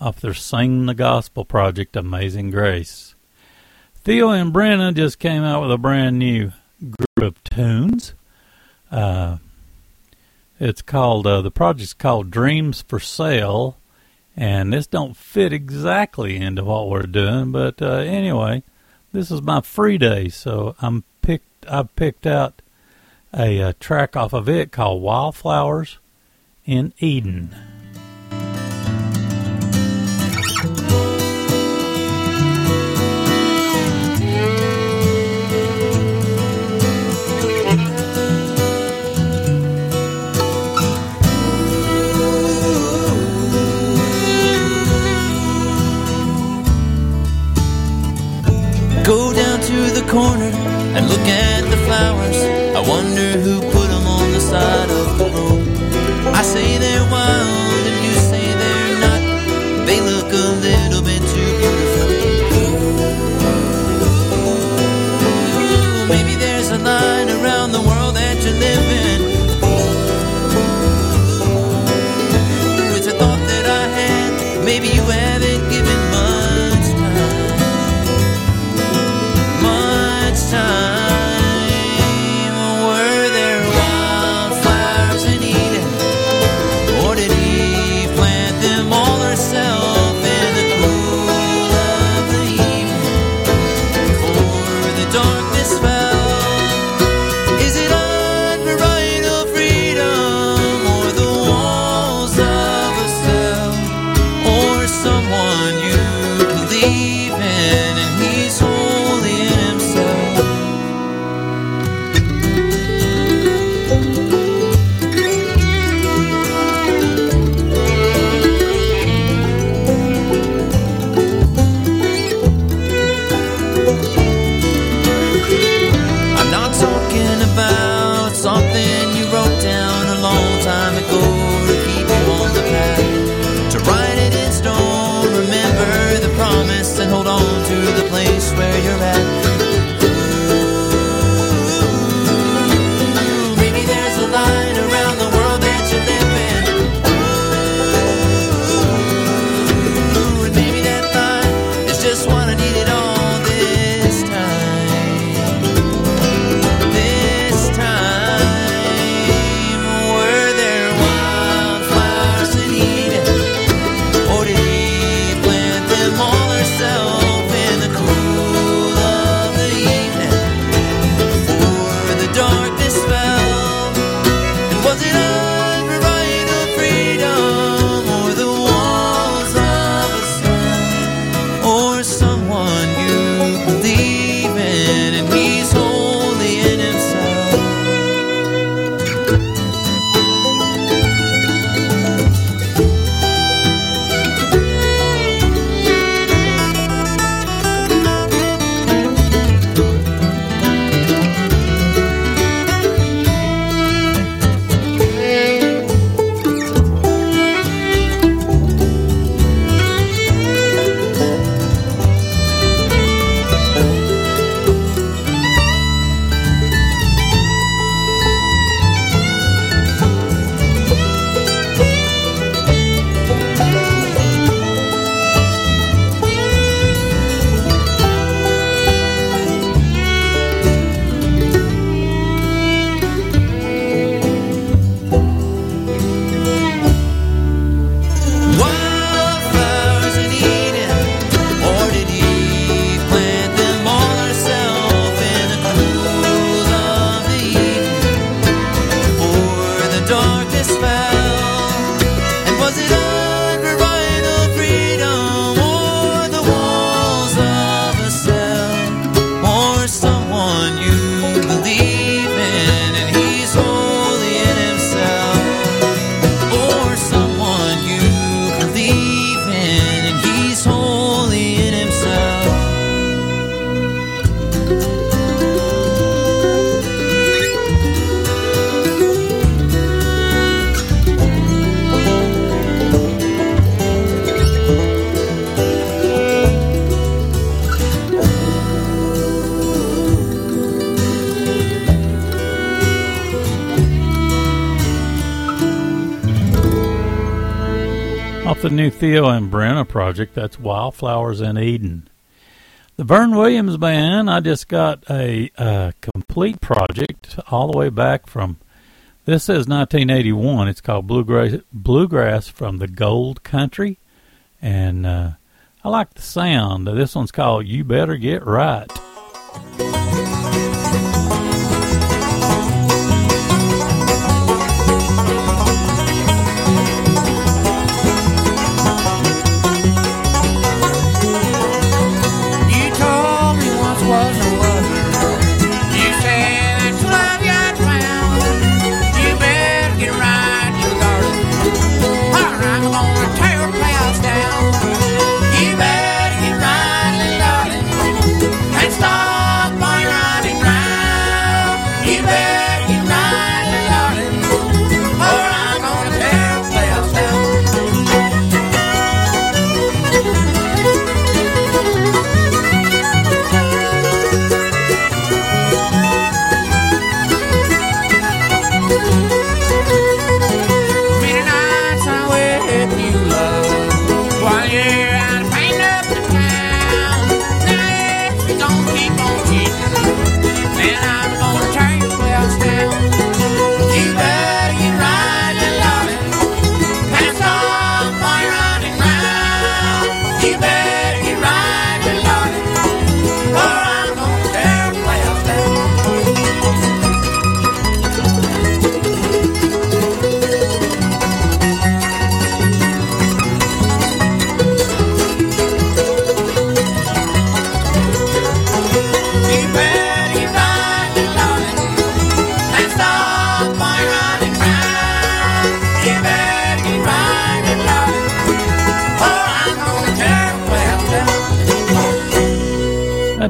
off their Sing the Gospel project, Amazing Grace. Theo and Brenna just came out with a brand new group of tunes. Uh, it's called uh, the project's called Dreams for Sale, and this don't fit exactly into what we're doing. But uh, anyway, this is my free day, so I'm picked. I picked out a, uh track off of it called Wildflowers in Eden.
Theo and Brenna project. That's Wildflowers in Eden. The Vern Williams Band, I just got a uh, complete project all the way back from, this says 1981. It's called Bluegrass, Bluegrass from the Gold Country. And uh, I like the sound. This one's called You Better Get Right.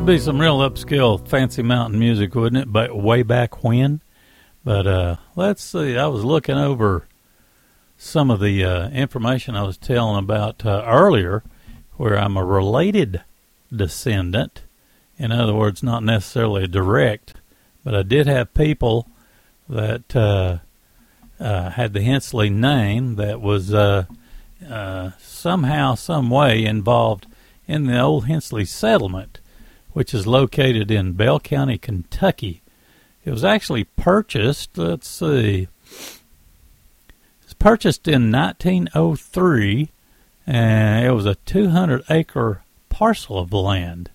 That'd be some real upscale, fancy mountain music, wouldn't it? But way back when. But uh, let's see. I was looking over some of the uh, information I was telling about uh, earlier, where I'm a related descendant. In other words, not necessarily direct, but I did have people that uh, uh, had the Hensley name that was uh, uh, somehow, some way involved in the old Hensley settlement, which is located in Bell County, Kentucky. It was actually purchased, let's see, it was purchased in 1903, and it was a 200 acre parcel of land.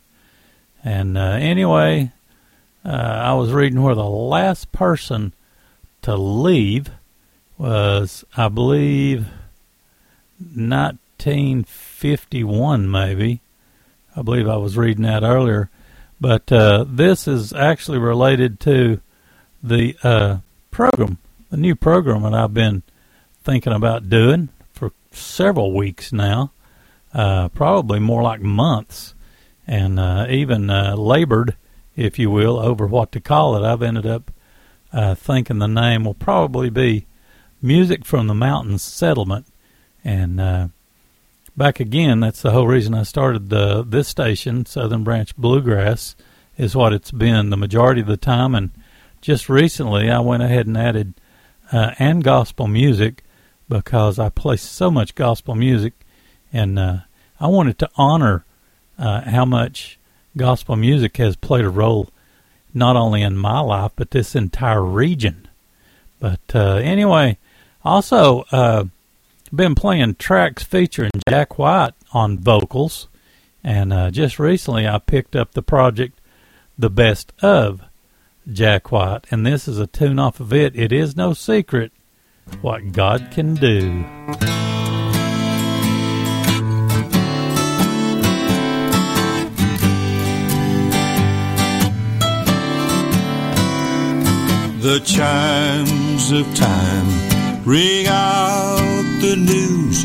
And uh, anyway, uh, I was reading where the last person to leave was, I believe, 1951, maybe. I believe I was reading that earlier. But uh, this is actually related to the uh, program, the new program that I've been thinking about doing for several weeks now, uh, probably more like months, and uh, even uh, labored, if you will, over what to call it. I've ended up uh, thinking the name will probably be Music from the Mountains Settlement. And back again, that's the whole reason I started the, this station, Southern Branch Bluegrass, is what it's been the majority of the time. And just recently, I went ahead and added uh, and gospel music because I play so much gospel music, and uh, I wanted to honor uh, how much gospel music has played a role not only in my life but this entire region. But uh, anyway, also uh, been playing tracks featuring Jack White on vocals, and uh, just recently I picked up the project "The Best of Jack White," and this is a tune off of it. It is no secret what God can do.
The chimes of time ring out the news.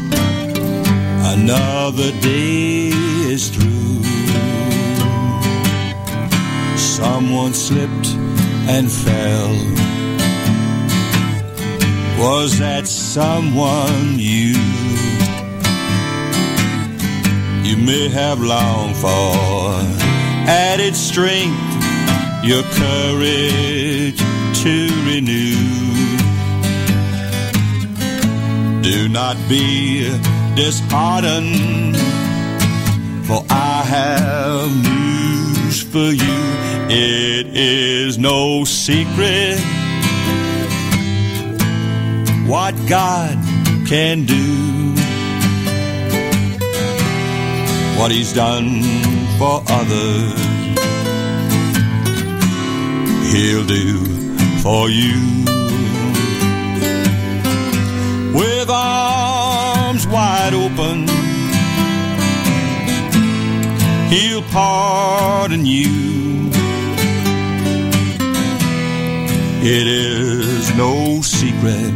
Another day is through. Someone slipped and fell. Was that someone you? You may have longed for added strength, your courage to renew. Do not be disheartened, for I have news for you. It is no secret what God can do, what He's done for others, He'll do for you. With arms wide open, He'll pardon you. It is no secret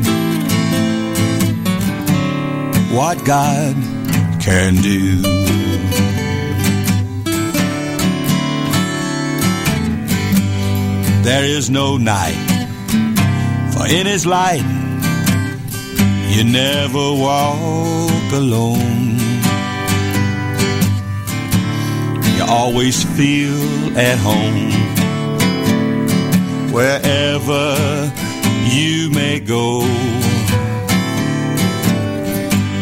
what God can do. There is no night, for in His light you never walk alone. You always feel at home wherever you may go.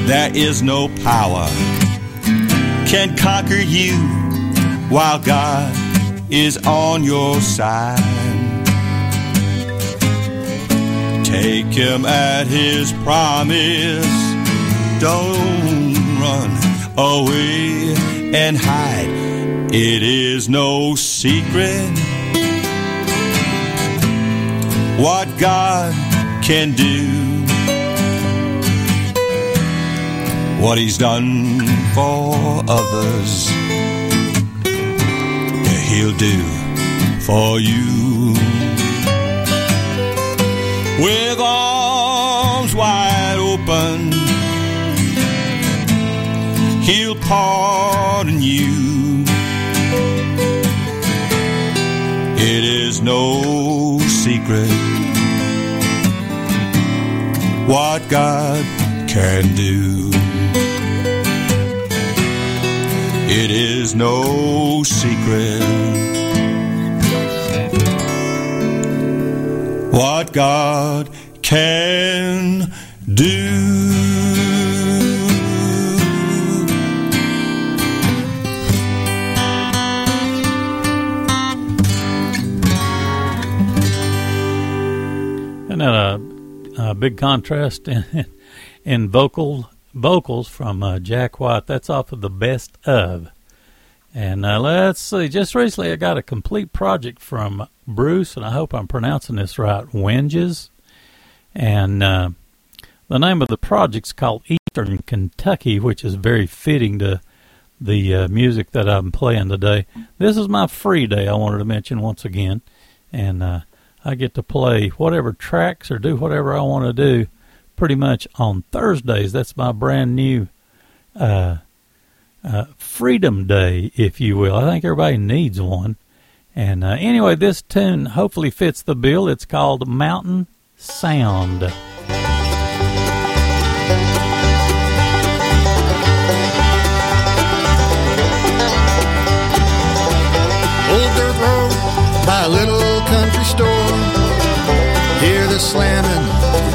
There is no power can conquer you while God is on your side. Take him at his promise. Don't run away and hide. It is no secret what God can do. What he's done for others, yeah, he'll do for you. With arms wide open, he'll pardon you. It is no secret what God can do. It is no secret what God can do.
And a, a big contrast in, in vocal vocals from uh, Jack White. That's off of the best of. And uh, let's see. Just recently, I got a complete project from Bruce, and I hope I'm pronouncing this right. Wenges, and uh, the name of the project's called Eastern Kentucky, which is very fitting to the uh, music that I'm playing today. This is my free day. I wanted to mention once again, and uh, I get to play whatever tracks or do whatever I want to do pretty much on Thursdays. That's my brand new uh, uh, Freedom Day, if you will. I think everybody needs one. And uh, anyway, this tune hopefully fits the bill. It's called Mountain Sound.
Old dirt road by a little country store. Hear the slamming,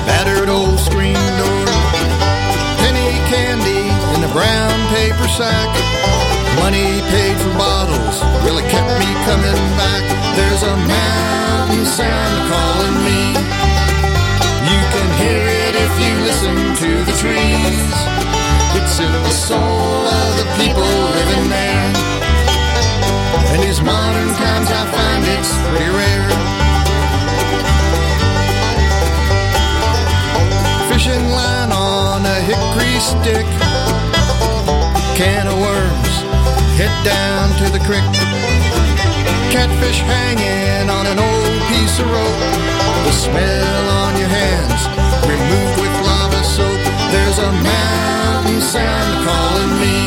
battered old screen door. Penny candy in a brown paper sack. Money paid for bottles really kept me coming back. There's a mountain sound calling me. You can hear it if you listen to the trees. It's in the soul of the people living there. In these modern times, I find it's pretty rare. Fishing line on a hickory stick, can of worms, head down to the creek. Catfish hanging on an old piece of rope. The smell on your hands, removed with lava soap. There's a mountain sound calling me.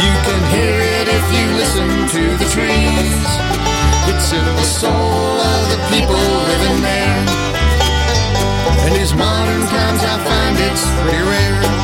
You can hear it if you listen to the trees. It's in the soul of the people living there. In these modern times, I find it's pretty rare.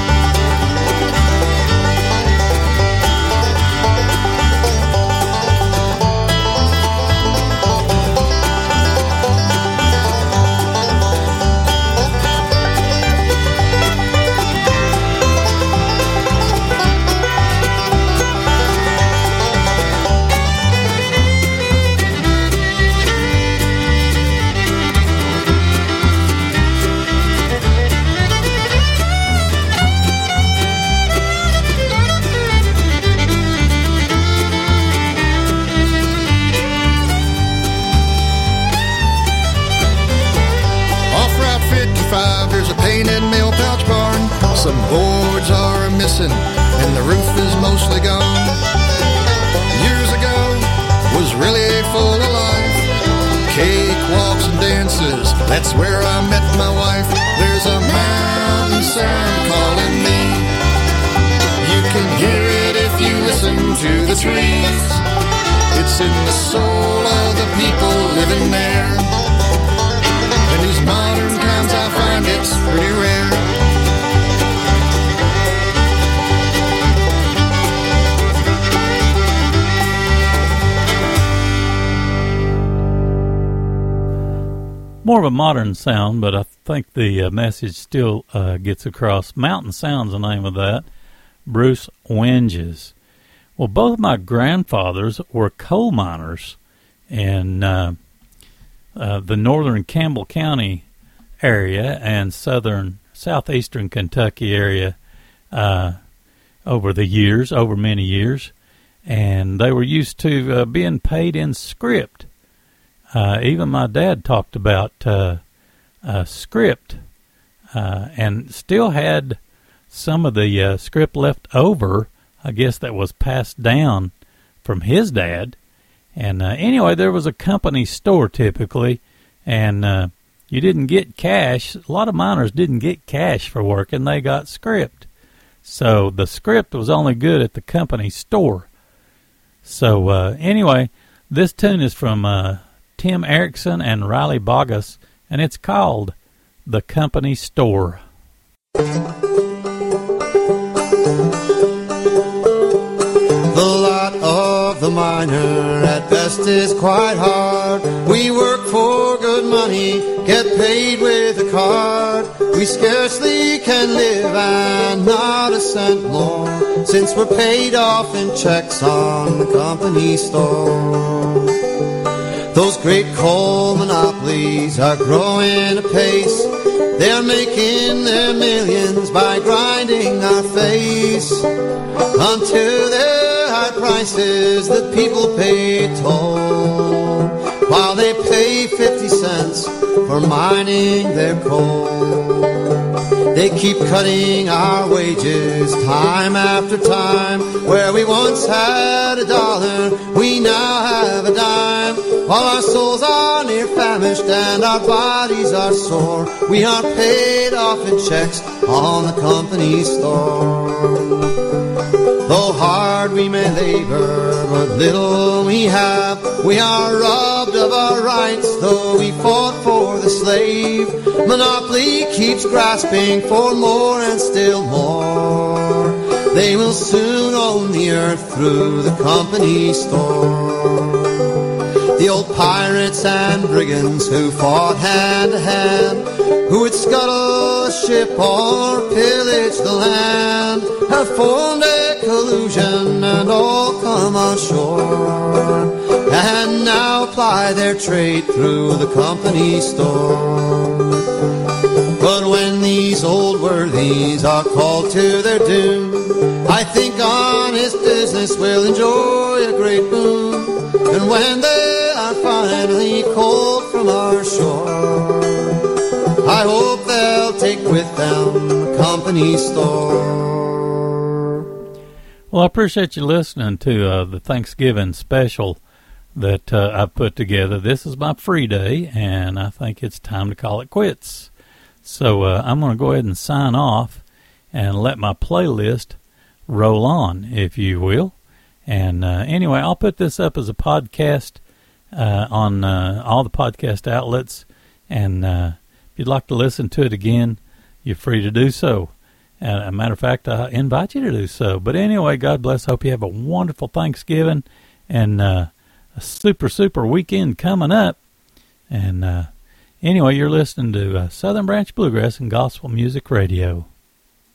That's where I met my wife. There's a mountain sound calling me. You can hear it if you listen to the trees. It's in the soul of the people living there. In these modern times, I find it's pretty rare.
More of a modern sound, but I think the uh, message still uh, gets across. Mountain Sound's the name of that. Bruce Wenges. Well, both my grandfathers were coal miners in uh, uh, the northern Campbell County area and southern southeastern Kentucky area uh, over the years, over many years, and they were used to uh, being paid in script. Uh, even my dad talked about uh, uh, script, uh, and still had some of the uh, script left over. I guess that was passed down from his dad. And uh, anyway, there was a company store typically, and you didn't get cash. A lot of miners didn't get cash for working; they got script. So the script was only good at the company store. So uh, anyway, this tune is from uh, Tim Eriksen and Riley Baugus, and it's called "The Company Store."
The lot of the miner at best is quite hard. We work for good money, get paid with a card. We scarcely can live and not a cent more since we're paid off in checks on the company store. Those great coal monopolies are growing apace. They're making their millions by grinding our face until their high prices the people pay toll while they pay 50 cents for mining their coal. They keep cutting our wages time after time. Where we once had a dollar, we now have a dime. While our souls are near famished and our bodies are sore, we are paid off in checks on the company store. Though hard we may labor, but little we have, we are robbed of our rights, though we fought for the slave. Monopoly keeps grasping for more and still more. They will soon own the earth through the company store. Old pirates and brigands who fought hand to hand, who would scuttle a ship or pillage the land, have formed a collusion and all come on shore, and now ply their trade through the company store. But when these old worthies are called to their doom, I think honest business will enjoy a great boom. And when they are finally called from our shore, I hope they'll take with them the company store.
Well, I appreciate you listening to uh, the Thanksgiving special that uh, I put together. This is my free day, and I think it's time to call it quits. So uh, I'm going to go ahead and sign off and let my playlist roll on, if you will. And uh, anyway, I'll put this up as a podcast uh, on uh, all the podcast outlets. And uh, if you'd like to listen to it again, you're free to do so. And a matter of fact, I invite you to do so. But anyway, God bless. Hope you have a wonderful Thanksgiving and uh, a super, super weekend coming up. And uh, anyway, you're listening to uh, Southern Branch Bluegrass and Gospel Music Radio.